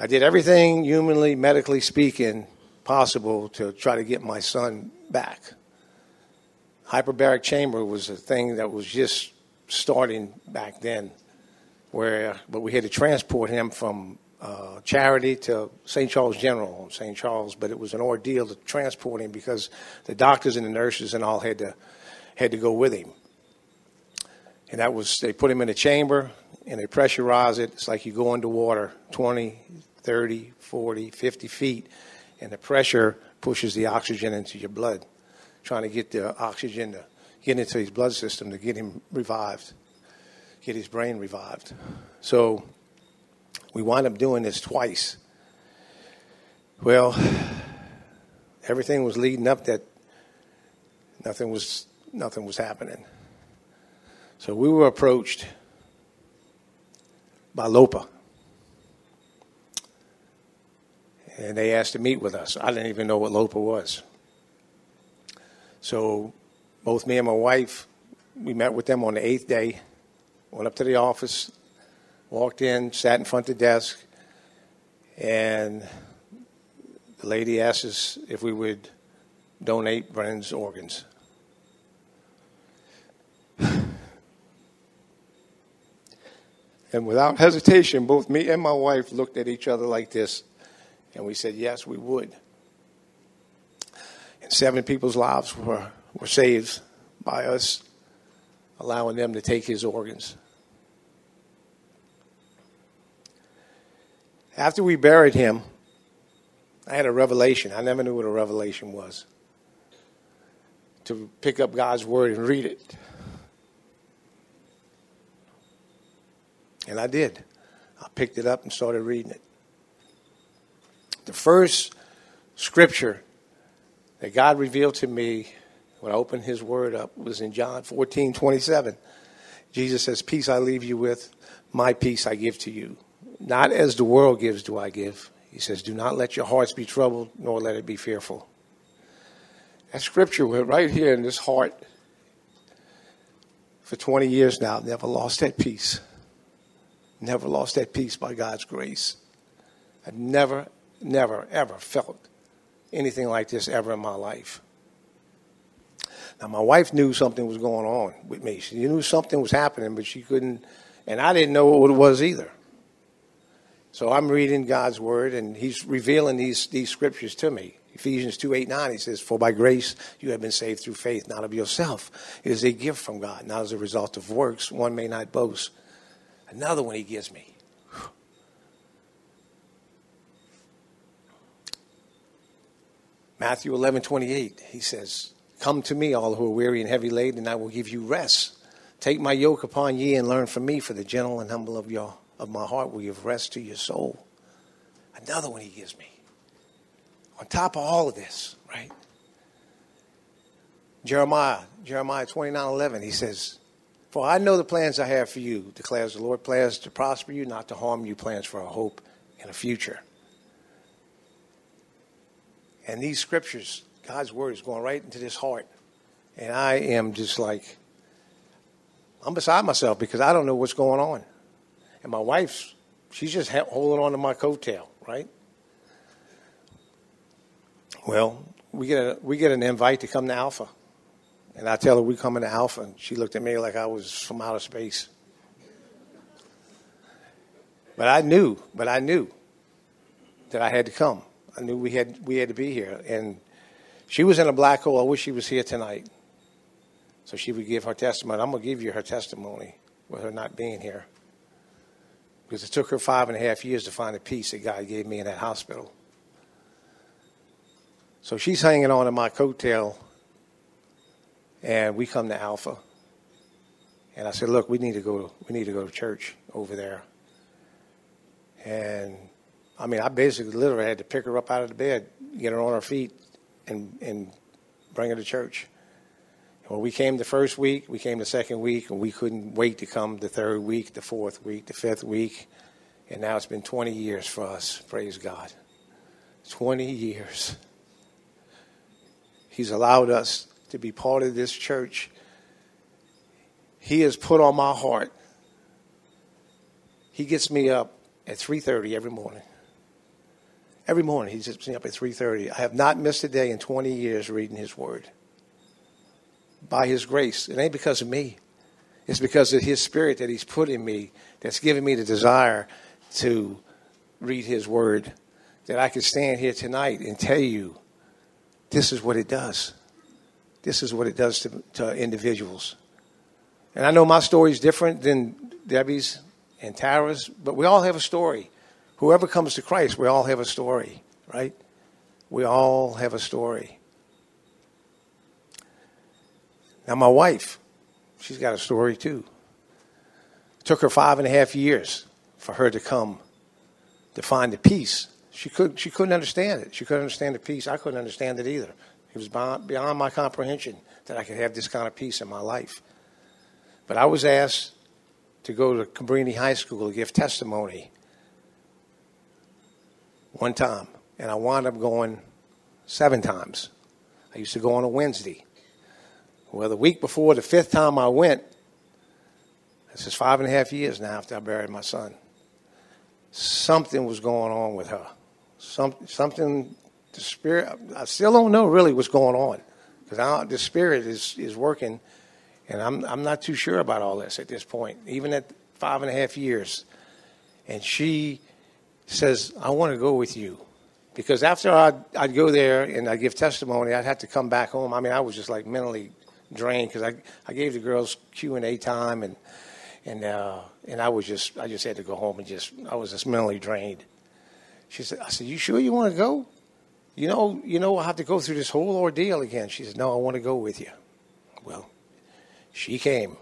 I did everything humanly, medically speaking, possible to try to get my son back. Hyperbaric chamber was a thing that was just starting back then, where but we had to transport him from uh, Charity to St. Charles General St. Charles, but it was an ordeal to transport him because the doctors and the nurses and all had to had to go with him. And that was they put him in a chamber and they pressurize it. It's like you go underwater 20, 30, 40, 50 feet, and the pressure pushes the oxygen into your blood, trying to get the oxygen to get into his blood system to get him revived, get his brain revived. So we wind up doing this twice. Well, everything was leading up that nothing was nothing was happening. So we were approached by LOPA. And they asked to meet with us. I didn't even know what LOPA was. So both me and my wife, we met with them on the eighth day, went up to the office, walked in, sat in front of the desk, and the lady asked us if we would donate Brennan's organs. And without hesitation, both me and my wife looked at each other like this, and we said, Yes, we would. And seven people's lives were, were saved by us allowing them to take his organs. After we buried him, I had a revelation. I never knew what a revelation was. To pick up God's word and read it. And I did. I picked it up and started reading it. The first scripture that God revealed to me when I opened his word up was in John 14 27. Jesus says, Peace I leave you with, my peace I give to you. Not as the world gives, do I give. He says, Do not let your hearts be troubled, nor let it be fearful. That scripture went right here in this heart for 20 years now. Never lost that peace. Never lost that peace by God's grace. I've never, never, ever felt anything like this ever in my life. Now, my wife knew something was going on with me. She knew something was happening, but she couldn't, and I didn't know what it was either. So I'm reading God's word, and He's revealing these, these scriptures to me. Ephesians 2 8 9, He says, For by grace you have been saved through faith, not of yourself. It is a gift from God, not as a result of works. One may not boast. Another one He gives me. Matthew 11 28, He says, Come to me, all who are weary and heavy laden, and I will give you rest. Take my yoke upon ye and learn from me, for the gentle and humble of your of my heart will give rest to your soul. Another one he gives me. On top of all of this, right? Jeremiah, Jeremiah 29 11, he says, For I know the plans I have for you, declares the Lord, plans to prosper you, not to harm you, plans for a hope and a future. And these scriptures, God's word is going right into this heart. And I am just like, I'm beside myself because I don't know what's going on. And my wife's, she's just holding on to my coattail, right? Well, we get, a, we get an invite to come to Alpha And I tell her we're coming to Alpha, and she looked at me like I was from outer space. But I knew, but I knew that I had to come. I knew we had we had to be here. And she was in a black hole. I wish she was here tonight. So she would give her testimony. I'm gonna give you her testimony with her not being here. Because it took her five and a half years to find the peace that God gave me in that hospital. So she's hanging on to my coattail, and we come to Alpha. And I said, "Look, we need to go. We need to go to church over there." And I mean, I basically literally had to pick her up out of the bed, get her on her feet, and and bring her to church. Well, we came the first week, we came the second week, and we couldn't wait to come the third week, the fourth week, the fifth week. And now it's been 20 years for us. Praise God. 20 years. He's allowed us to be part of this church. He has put on my heart. He gets me up at 3:30 every morning. Every morning he gets me up at 3:30. I have not missed a day in 20 years reading his word. By his grace. It ain't because of me. It's because of his spirit that he's put in me that's given me the desire to read his word that I can stand here tonight and tell you this is what it does. This is what it does to, to individuals. And I know my story is different than Debbie's and Tara's, but we all have a story. Whoever comes to Christ, we all have a story, right? We all have a story. Now, my wife, she's got a story too. It took her five and a half years for her to come to find the peace. She couldn't, she couldn't understand it. She couldn't understand the peace. I couldn't understand it either. It was beyond, beyond my comprehension that I could have this kind of peace in my life. But I was asked to go to Cabrini High School to give testimony one time, and I wound up going seven times. I used to go on a Wednesday. Well, the week before the fifth time I went, this is five and a half years now after I buried my son. Something was going on with her. Some, something, the spirit, I still don't know really what's going on because the spirit is, is working, and I'm, I'm not too sure about all this at this point, even at five and a half years. And she says, I want to go with you. Because after I'd, I'd go there and I'd give testimony, I'd have to come back home. I mean, I was just like mentally drained because I, I gave the girls Q and A time and and uh, and I was just I just had to go home and just I was just mentally drained. She said, I said, you sure you want to go? You know, you know, I have to go through this whole ordeal again. She said, no, I want to go with you. Well, she came,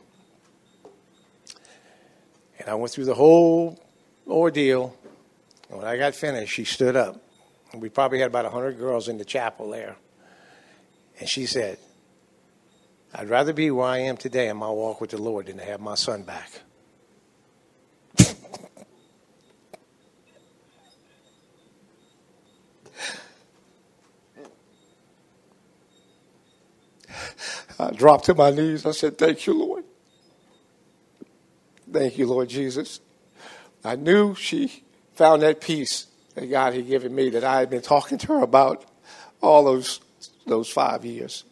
and I went through the whole ordeal. And when I got finished, she stood up. And we probably had about 100 girls in the chapel there. And she said, I'd rather be where I am today in my walk with the Lord than to have my son back. I dropped to my knees. I said, Thank you, Lord. Thank you, Lord Jesus. I knew she found that peace that God had given me that I had been talking to her about all those, those five years.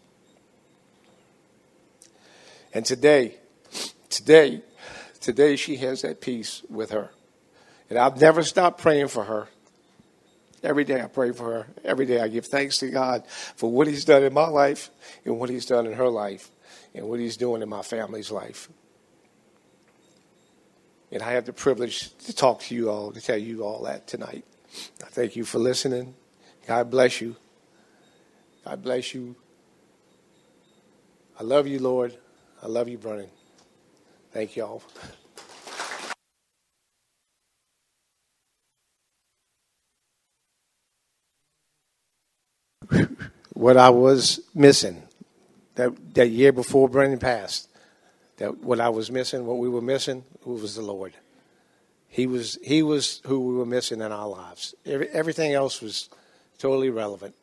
And today, today, today she has that peace with her. And I've never stopped praying for her. Every day I pray for her. Every day I give thanks to God for what He's done in my life and what He's done in her life and what He's doing in my family's life. And I have the privilege to talk to you all, to tell you all that tonight. I thank you for listening. God bless you. God bless you. I love you, Lord. I love you, Brennan. Thank you all. what I was missing that, that year before Brennan passed, that what I was missing, what we were missing, was the Lord. He was, he was who we were missing in our lives. Every, everything else was totally relevant.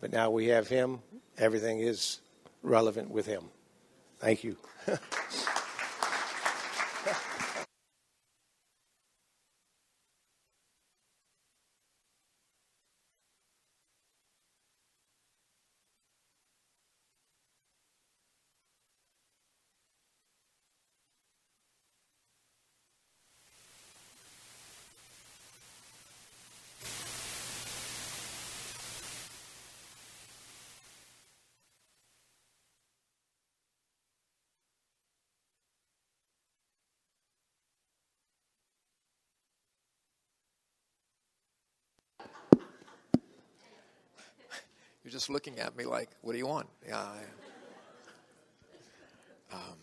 But now we have Him, everything is relevant with Him. Thank you. just looking at me like, what do you want? Yeah. I, um,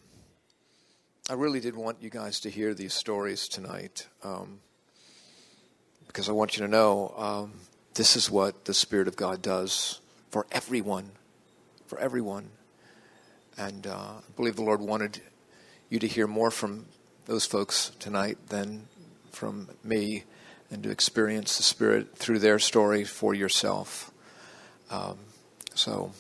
I really did want you guys to hear these stories tonight um, because I want you to know um, this is what the Spirit of God does for everyone. For everyone. And uh, I believe the Lord wanted you to hear more from those folks tonight than from me and to experience the Spirit through their story for yourself. Um, so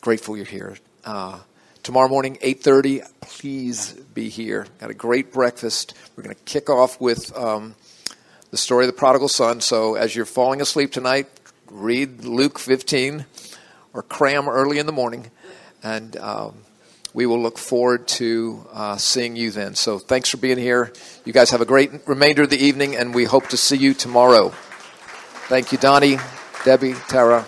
grateful you're here. Uh, tomorrow morning, 8.30, please be here. Got a great breakfast. We're going to kick off with um, the story of the prodigal son. So as you're falling asleep tonight, read Luke 15 or cram early in the morning. And um, we will look forward to uh, seeing you then. So thanks for being here. You guys have a great remainder of the evening, and we hope to see you tomorrow. Thank you, Donnie, Debbie, Tara.